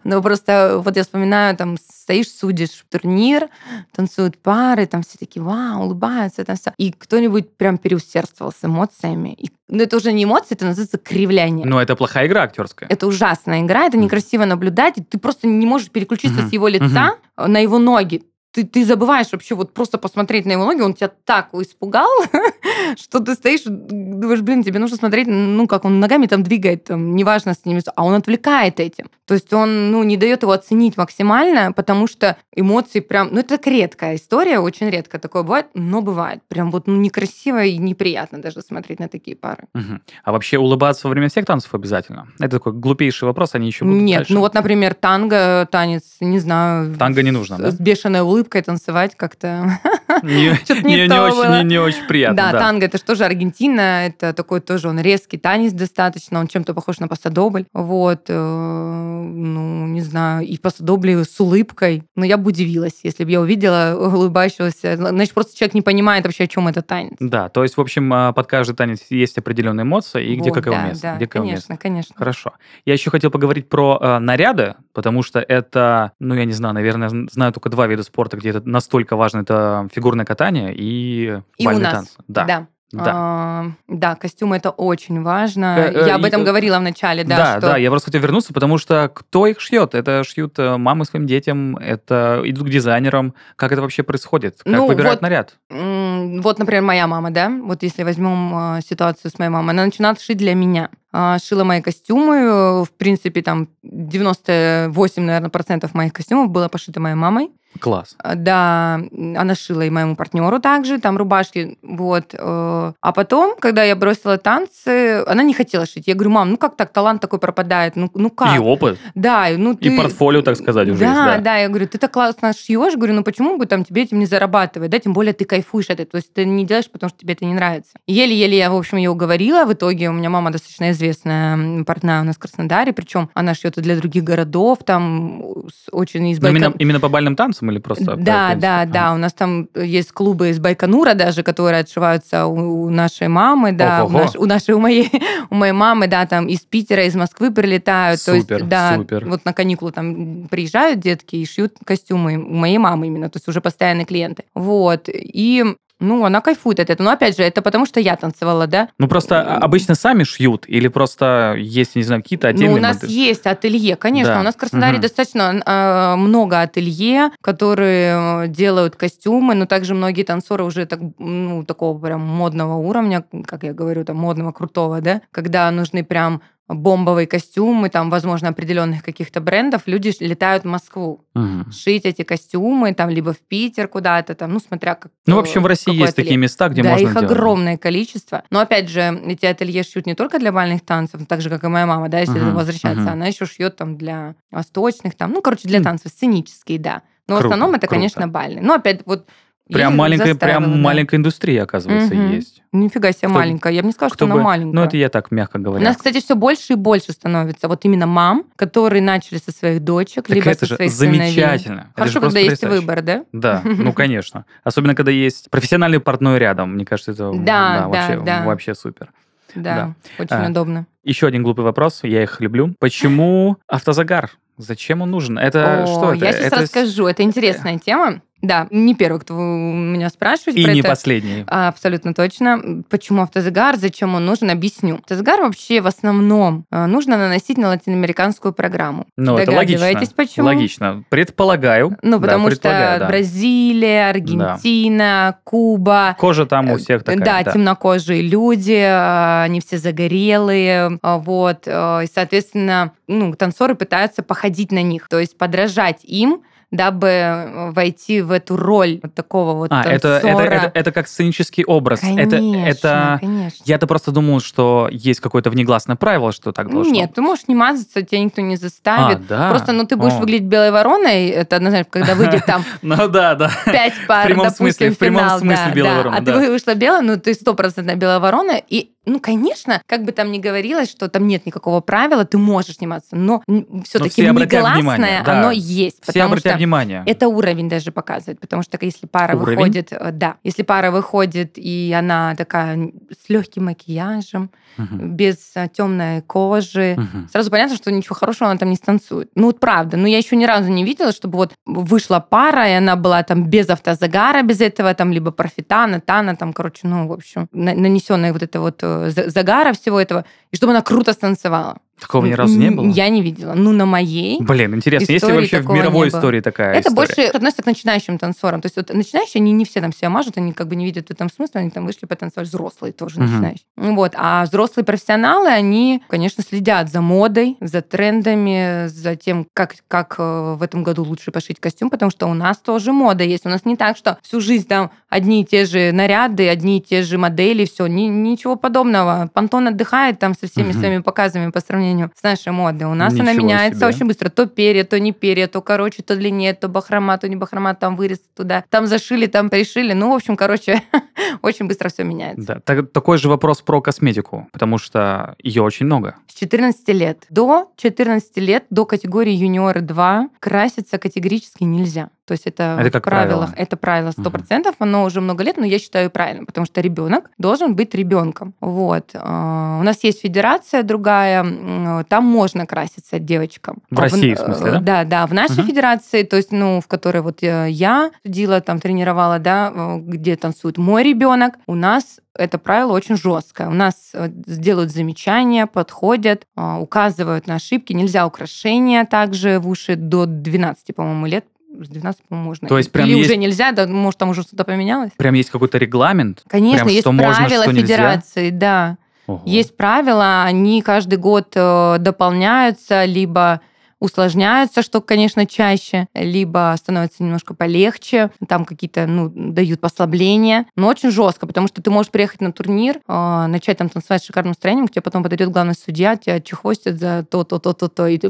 но просто вот я вспоминаю, там, стоишь, судишь турнир, танцуют пары, там все такие, вау, улыбаются, там все. И кто-нибудь прям переусердствовал с эмоциями. И, ну, это уже не эмоции, это называется кривляние.
Но это плохая игра актерская.
Это ужасная игра, это некрасиво наблюдать, и ты просто не можешь переключиться
Мгм,
с его лица на его ноги. Ты, ты забываешь вообще вот просто посмотреть на его ноги, он тебя так испугал, *laughs* что ты стоишь, думаешь, блин, тебе нужно смотреть, ну, как он ногами там двигает, там, неважно с ними, а он отвлекает этим. То есть он, ну, не дает его оценить максимально, потому что эмоции прям, ну, это так редкая история, очень редко такое бывает, но бывает. Прям вот ну, некрасиво и неприятно даже смотреть на такие пары.
Угу. А вообще улыбаться во время всех танцев обязательно? Это такой глупейший вопрос, они еще будут
Нет,
дальше.
ну вот, например, танго, танец, не знаю.
Танго не нужно,
с,
да?
С бешеной улыбкой танцевать как-то *laughs* *laughs*
не,
не,
не, не, очень, не, не очень приятно.
Да,
да,
танго это же тоже Аргентина, это такой тоже он резкий танец достаточно, он чем-то похож на пасадобль. Вот, э, ну, не знаю, и пасадобли с улыбкой. Но я бы удивилась, если бы я увидела улыбающегося. Значит, просто человек не понимает вообще, о чем это танец.
Да, то есть, в общем, а, под каждый танец есть определенные эмоции, и где
Вот,
какое
да,
место.
да,
где
конечно,
место.
конечно.
Хорошо. Я еще хотел поговорить про э, наряды, потому что это, ну, я не знаю, наверное, знаю только два вида спорта, где это настолько важно. Это фигурное катание и,
И у
бальные
нас,
танцы. Да.
да.
Да.
А, да, костюмы это очень важно.
Э, э,
я об этом говорила в начале, да,
да,
что
да, я просто хотел вернуться, потому что кто их шьет? Это шьют э, мамы своим детям, это идут к дизайнерам. Как это вообще происходит? Как
Ну,
выбирают
вот
наряд?
Вот, например, моя мама, да, вот если возьмем э, ситуацию с моей мамой, она начинала шить для меня. А, Шила мои костюмы, э, в принципе, там 98, наверное, процентов моих костюмов было пошито моей мамой.
Класс.
А, Да, она шила и моему партнеру также, там рубашки, вот. э, А потом, когда я бросила танцы, она не хотела шить. Я говорю, мам, ну как так, талант такой пропадает, ну, ну как?
И опыт,
Да, ну ты...
и портфолио, так сказать, уже
да,
есть. Да,
да, я говорю, ты так классно шьешь, говорю, ну почему бы там тебе этим не зарабатывать, да, тем более ты кайфуешь от этого, то есть ты не делаешь, потому что тебе это не нравится. Еле-еле я, в общем, ее уговорила, в итоге у меня мама достаточно известная портная у нас в Краснодаре, причем она шьет и для других городов, там очень из
именно, именно по бальным танцам или просто?
да, да,
А.
да. У нас там есть клубы из Байконура даже, которые отшиваются у, у нашей мамы, да, у, наш- у нашей, у моей, *laughs* у моей мамы, да, там из Питера, из Москвы прилетают. То
Супер,
есть, да,
супер.
вот на каникулы там приезжают детки и шьют костюмы у моей мамы именно, то есть уже постоянные клиенты. Вот. И ну, она кайфует от этого. Но опять же, это потому что я танцевала, да?
Ну, просто обычно сами шьют или просто есть, не знаю, какие-то отдельные
Ну, у нас
модели?
есть ателье, конечно.
Да.
У нас в Краснодаре
Мгм.
достаточно э, много ателье, которые э, делают костюмы, но также многие танцоры уже так, ну, такого прям модного уровня, как я говорю, там модного, крутого, да, когда нужны прям бомбовые костюмы, там, возможно, определенных каких-то брендов, люди летают в Москву
Мгм.
шить эти костюмы, там, либо в Питер куда-то, там, ну, смотря как...
Ну, в общем, в России есть
ателье.
такие места, где
да,
можно
их
делать.
огромное количество. Но опять же, эти ателье шьют не только для бальных танцев, так же, как и моя мама, да, если
Мгм,
возвращаться,
мгм.
она еще шьет там для восточных, там, ну, короче, для танцев сценические, да. Но в
Круто,
основном это,
круто.
конечно, бальные. Но опять вот
Прям маленькая, прям
да.
маленькая индустрия, оказывается,
Мгм.
есть.
Нифига себе
Кто-
маленькая. Я бы не сказала, что
Кто
она
бы-
маленькая.
Ну, это я так мягко
У
говоря.
нас, кстати, все больше и больше становится вот именно мам, которые начали со своих дочек,
Так
либо
это
со
же
своих сыновей.
замечательно. Это
Хорошо,
же просто
когда есть выбор, да?
Да, ну, конечно. Особенно, когда есть профессиональный партнер рядом. Мне кажется, это
Да, да,
вообще,
да.
вообще супер.
Да, очень
А.
удобно.
Еще один глупый вопрос, я их люблю. Почему автозагар? Зачем он нужен? Это
О,
что это?
Я сейчас
это
расскажу. Это интересная тема. Да, не первый, кто меня спрашивает
И
про
не
это.
последний.
А, Абсолютно точно. Почему автозагар, зачем он нужен, объясню. Автозагар вообще в основном э, нужно наносить на латиноамериканскую программу.
Ну, это логично.
Почему?
Логично. Предполагаю.
Ну,
Да,
потому
предполагаю,
что
да.
Бразилия, Аргентина, Куба,
Кожа там у всех такая.
Э, да,
да.
темнокожие люди, э, они все загорелые, э, вот, э, и, соответственно, ну, танцоры пытаются походить на них, то есть подражать им, дабы э, войти в эту роль вот такого вот
А, это,
танцора.
это, это, это как сценический образ.
Конечно,
это, это...
конечно.
Я-то просто думал, что есть какое-то внегласное правило, что так должно.
Нет, ты можешь не мазаться, тебя никто не
а,
заставит.
да.
Просто, ну, ты будешь
О.
выглядеть белой вороной, это однозначно, когда выйдет там *laughs*
Ну да, да.
пять пар,
прямом
допустим,
смысле, в прямом
финал,
смысле
да,
белая
да.
ворона,
А
да.
ты вышла белая, ну ты стопроцентно белая ворона, и ну, конечно, как бы там ни говорилось, что там нет никакого правила, ты можешь сниматься, но все-таки
все
негласное
да.
оно есть,
Все обратят
что
внимание.
это уровень даже показывает, потому что если пара
Уровень?
выходит, э, да, если пара выходит и она такая с легким макияжем,
Мгм.
без темной кожи,
Мгм.
Сразу понятно, что ничего хорошего она там не станцует. Ну, вот правда. Но я еще ни разу не видела, чтобы вот вышла пара, и она была там без автозагара, без этого, там, либо профитана, тана, там, короче, ну, в общем, на- нанесенная вот это вот э, загара всего этого, и чтобы она круто станцевала.
Такого ни разу не было?
Я не видела. Ну, на моей
Блин, интересно, есть ли вообще в мировой истории такая
Это
история?
больше относится к начинающим танцорам. То есть вот начинающие, они не все там себя мажут, они как бы не видят в этом смысла, они там вышли потанцевать взрослые тоже
Мгм.
начинающие. Вот. А взрослые профессионалы, они, конечно, следят за модой, за трендами, за тем, как, как э, в этом году лучше пошить костюм, потому что у нас тоже мода есть. У нас не так, что всю жизнь там одни и те же наряды, одни и те же модели, все, ничего подобного. Пантон отдыхает там со всеми
Мгм.
своими показами по сравнению с нашей модой. У нас она
Ничего
меняется
себе.
очень быстро. То перья, то не перья, то короче, то длиннее, то бахрома, то не бахрома, там вырез туда, там зашили, там пришили. Ну, в общем, короче, *laughs* очень быстро все меняется.
Да, так- такой же вопрос про косметику, потому что ее очень много.
С 14 лет. До 14 лет, до категории юниоры 2, краситься категорически нельзя. То есть это,
Это
в
как
правилах,
правило.
это правило 100%, оно уже много лет, но я считаю правильно, потому что ребенок должен быть ребенком. Вот. А, У нас есть федерация другая, там можно краситься девочкам.
В
А
России, в
э,
смысле, да?
Да, да, в нашей
Мгм.
федерации, то есть, ну, в которой вот э, я судила, там тренировала, да, э, где танцует мой ребенок, у нас это правило очень жесткое. У нас э, сделают замечания, подходят, э, указывают на ошибки. Нельзя украшения также в уши до 12, по-моему, лет. С 12, по-моему, можно.
То есть прям
Или
есть-
уже нельзя, да, может, там уже что-то поменялось?
Прям есть какой-то регламент?
Конечно,
Прям
есть
что можно,
правила
что нельзя?
федерации, да.
Ого.
Есть правила, они каждый год э, дополняются, либо усложняются, что, конечно, чаще, либо становится немножко полегче, там какие-то, ну, дают послабления, но очень жестко, потому что ты можешь приехать на турнир, э, начать там танцевать с шикарным настроением, к тебе потом подойдет главный судья, тебя чехвостит за то, то, то, то, то, и ты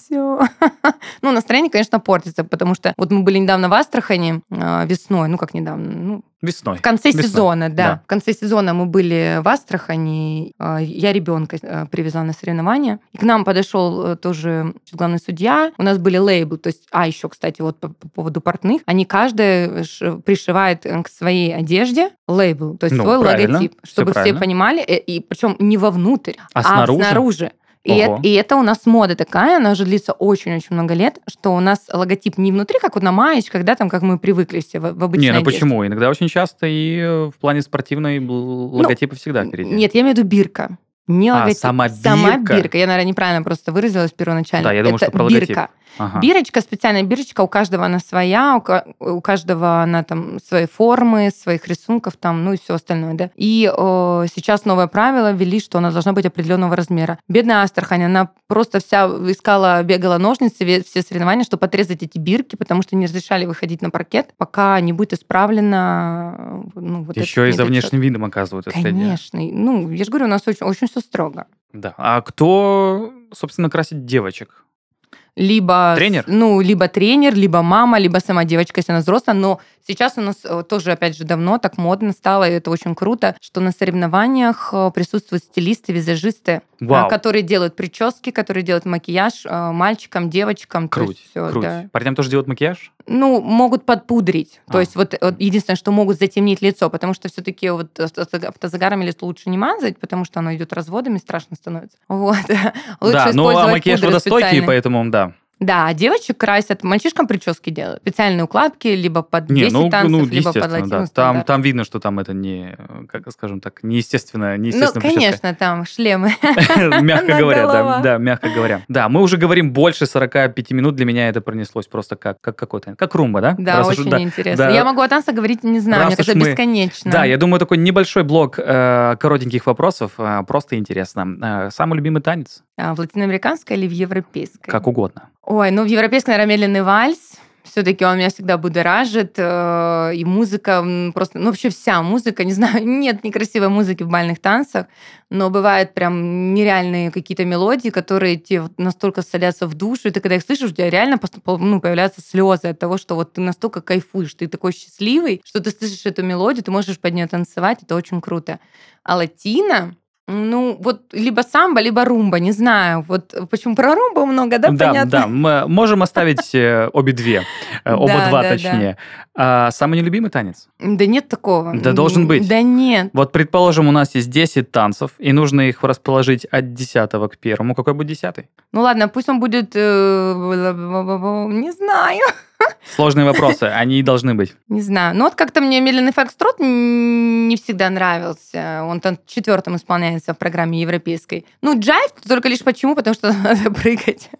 все. *laughs* Ну, настроение, конечно, портится, потому что вот мы были недавно в Астрахани э, весной, ну, как недавно, ну,
Весной.
в конце
Весной.
сезона, да.
Да.
В конце сезона мы были в Астрахани. э, Я ребенка э, привезла на соревнования. И к нам подошел э, тоже главный судья. У нас были лейблы. То есть, а еще, кстати, вот по, по поводу портных. Они каждый ш- пришивает э, к своей одежде лейбл, то есть
Ну,
свой
правильно,
логотип, чтобы все
правильно.
понимали. э, И, причем не вовнутрь,
А
а,
снаружи?
снаружи. И, это, и это у нас мода такая, она уже длится очень-очень много лет, что у нас логотип не внутри, как вот на маечках, да, там, как мы привыкли все в, в обычной
Не, ну
одежде.
почему? Иногда очень часто и э, в плане спортивной бл- логотипы всегда впереди.
Нет, я имею в виду бирка. Не
А,
логотип.
сама
Сама
бирка?
бирка. Я, наверное, неправильно просто выразилась первоначально.
Да, я думаю,
Это
что про логотип. Ага.
Бирочка, специальная бирочка, у каждого она своя, у, ка- у каждого она там свои формы, своих рисунков там, ну и все остальное, да. И э, сейчас новое правило ввели, что она должна быть определенного размера. Бедная Астрахань, она просто вся искала, бегала ножницы, все соревнования, чтобы отрезать эти бирки, потому что не разрешали выходить на паркет, пока не будет исправлено э, ну, вот
Еще и за внешним видом оказывают.
Конечно. Ну, я же говорю, у нас очень, очень все строго.
Да. А кто, собственно, красит девочек?
Либо
Тренер?
ну либо тренер, либо мама, либо сама девочка, если она взрослая. Но сейчас у нас э, тоже опять же давно так модно стало, и это очень круто, что на соревнованиях э, присутствуют стилисты, визажисты, э,
Вау.
которые делают прически, которые делают макияж мальчикам, девочкам. то
Круть,
есть всё,
круть.
да.
Парням тоже делают макияж?
Ну, могут подпудрить.
А.
То есть вот, вот единственное, что могут затемнить лицо, потому что все-таки вот авто- автозагарами лицо лучше не мазать, потому что оно идет разводами, страшно становится. Вот. *laughs* Лучше
да, ну а макияж водостойкий, поэтому да.
Да, а девочек красят, мальчишкам прически делают. Специальные укладки, либо под
Не,
10
ну,
танцев,
ну
либо под
естественно, да. Там, там видно, что там это не, как скажем так, неестественно,
Ну,
неестественно прическа.
конечно, там шлемы. *laughs*
Мягко говоря, да, мягко говоря. Да, мы уже говорим больше 45 минут, для меня это пронеслось просто как, как какой-то, как румба, да?
Да, очень интересно. Я могу о танцах говорить, не знаю, мне кажется, бесконечно.
Да, я думаю, такой небольшой блок э, коротеньких вопросов, э, просто интересно. Э, самый любимый танец?
А, в латиноамериканской или в европейской?
Как угодно.
Ой, ну в европейской, наверное, медленный вальс. Все-таки он меня всегда будоражит. э, И музыка просто... Ну, вообще вся музыка, не знаю, *laughs* нет некрасивой музыки в бальных танцах, но бывают прям нереальные какие-то мелодии, которые тебе настолько садятся в душу, и ты когда их слышишь, у тебя реально ну, появляются слезы от того, что вот ты настолько кайфуешь, ты такой счастливый, что ты слышишь эту мелодию, ты можешь под нее танцевать, это очень круто. А латина, ну, вот либо самбо, либо румба, не знаю. Вот почему про румбу много, да,
да,
понятно?
да, мы можем оставить э, обе две, э, оба два точнее. А самый нелюбимый танец?
Да нет такого.
Да должен быть.
Да нет.
Вот, предположим, у нас есть 10 танцев, и нужно их расположить от 10 к первому. Какой будет 10?
Ну ладно, пусть он будет... э, Не знаю.
Сложные вопросы, они и должны быть.
Не знаю. Ну вот как-то мне медленный фокстрот не всегда нравился. Он там четвертым исполняется в программе европейской. Ну, джайв только лишь почему? Потому что *laughs* надо прыгать.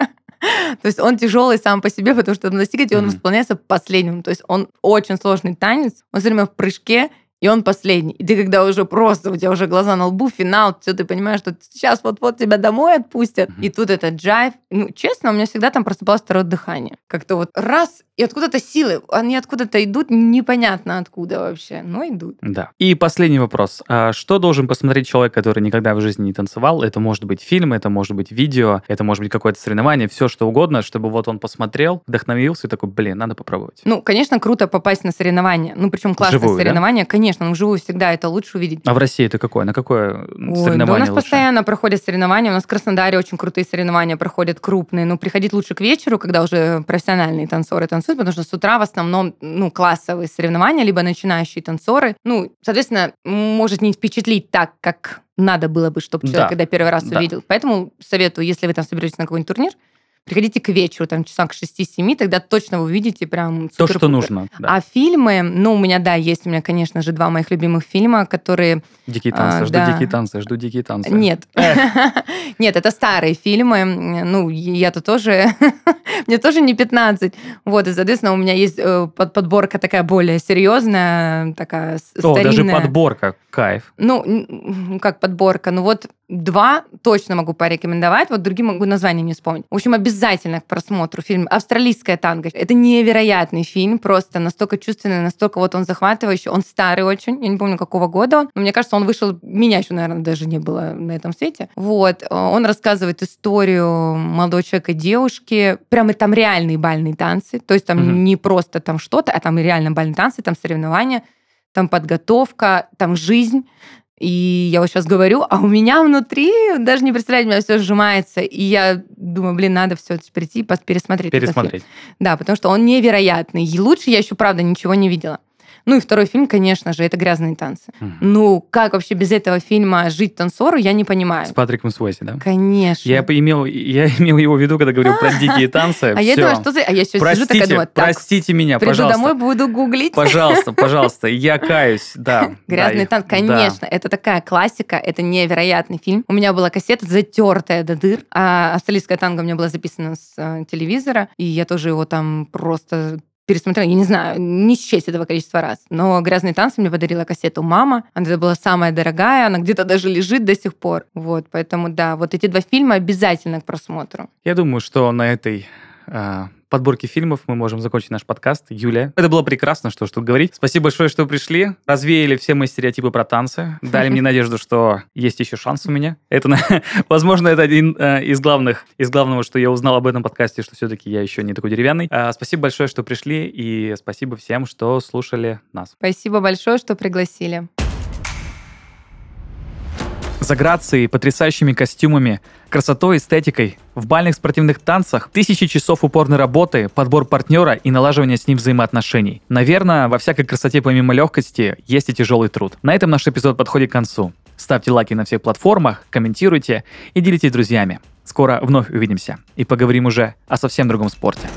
То есть он тяжелый сам по себе, потому что достигать, и он исполняется последним. То есть он очень сложный танец. Он все время в прыжке, и он последний. И ты когда уже просто, у тебя уже глаза на лбу, финал, все, ты понимаешь, что сейчас вот-вот тебя домой отпустят, mm-hmm. и тут этот джайв. Ну, честно, у меня всегда там просыпалось второе дыхание. Как-то вот раз, и откуда-то силы, они откуда-то идут, непонятно откуда вообще, но идут.
Да. И последний вопрос. А что должен посмотреть человек, который никогда в жизни не танцевал? Это может быть фильм, это может быть видео, это может быть какое-то соревнование, все что угодно, чтобы вот он посмотрел, вдохновился и такой, блин, надо попробовать.
Ну, конечно, круто попасть на соревнование. Ну, причем классное Живую, соревнование, да? конечно, ну, вживую всегда это лучше увидеть.
А в России это какое? На какое Ой, соревнование да
у нас
лучше?
постоянно проходят соревнования. У нас в Краснодаре очень крутые соревнования проходят, крупные. Ну, приходить лучше к вечеру, когда уже профессиональные танцоры танцуют, потому что с утра в основном ну, классовые соревнования, либо начинающие танцоры. Ну, соответственно, может не впечатлить так, как надо было бы, чтобы человек, да. когда первый раз да. увидел. Поэтому советую, если вы там соберетесь на какой-нибудь турнир, приходите к вечеру, там, часам к 6-7, тогда точно вы увидите прям
То, что нужно.
Да. А фильмы, ну, у меня, да, есть у меня, конечно же, два моих любимых фильма, которые...
Дикие танцы, а, жду да. дикие танцы, жду дикие танцы.
Нет. *laughs* Нет, это старые фильмы. Ну, я-то тоже... *laughs* Мне тоже не 15. Вот, и, соответственно, у меня есть э, подборка такая более серьезная, такая старинная.
Даже подборка, кайф.
Ну, как подборка? Ну, вот два точно могу порекомендовать, вот другие могу название не вспомнить. В общем, обязательно к просмотру фильм «Австралийская танго». Это невероятный фильм, просто настолько чувственный, настолько вот он захватывающий. Он старый очень, я не помню, какого года он, но мне кажется, он вышел, меня еще, наверное, даже не было на этом свете. Вот, он рассказывает историю молодого человека и девушки, прямо там реальные бальные танцы, то есть там угу. не просто там что-то, а там реально бальные танцы, там соревнования, там подготовка, там жизнь. И я вот сейчас говорю, а у меня внутри, даже не представляете, у меня все сжимается. И я думаю, блин, надо все прийти, пересмотреть.
Пересмотреть.
Да, потому что он невероятный. И лучше я еще, правда, ничего не видела. Ну и второй фильм, конечно же, это «Грязные танцы». Mm. Ну, как вообще без этого фильма жить танцору, я не понимаю.
С Патриком Суэйси, да?
Конечно.
Я имел, я *laughs* имел его в виду, когда говорил про дикие танцы.
А я думаю, что за... А я сейчас сижу такая, думаю,
простите меня,
приду
пожалуйста.
домой, буду гуглить.
Пожалуйста, *laughs* пожалуйста, я каюсь, да. *laughs*
«Грязные танцы», конечно, это такая классика, это невероятный фильм. У меня была кассета затертая до дыр, а австралийская танго у меня была записана с э, телевизора, и я тоже его там просто пересмотрела, я не знаю, не счесть этого количества раз. Но «Грязные танцы» мне подарила кассету мама. Она это была самая дорогая, она где-то даже лежит до сих пор. Вот, поэтому да, вот эти два фильма обязательно к просмотру.
Я думаю, что на этой а, подборки фильмов мы можем закончить наш подкаст. Юлия, это было прекрасно, что ж тут говорить. Спасибо большое, что пришли. Развеяли все мои стереотипы про танцы. Дали мне надежду, что есть еще шанс у меня. Это, *laughs* возможно, это один э, из главных, из главного, что я узнал об этом подкасте, что все-таки я еще не такой деревянный. А, спасибо большое, что пришли, и спасибо всем, что слушали нас.
Спасибо большое, что пригласили
за грацией, потрясающими костюмами, красотой, эстетикой, в бальных спортивных танцах, тысячи часов упорной работы, подбор партнера и налаживание с ним взаимоотношений. Наверное, во всякой красоте помимо легкости есть и тяжелый труд. На этом наш эпизод подходит к концу. Ставьте лайки на всех платформах, комментируйте и делитесь с друзьями. Скоро вновь увидимся и поговорим уже о совсем другом спорте.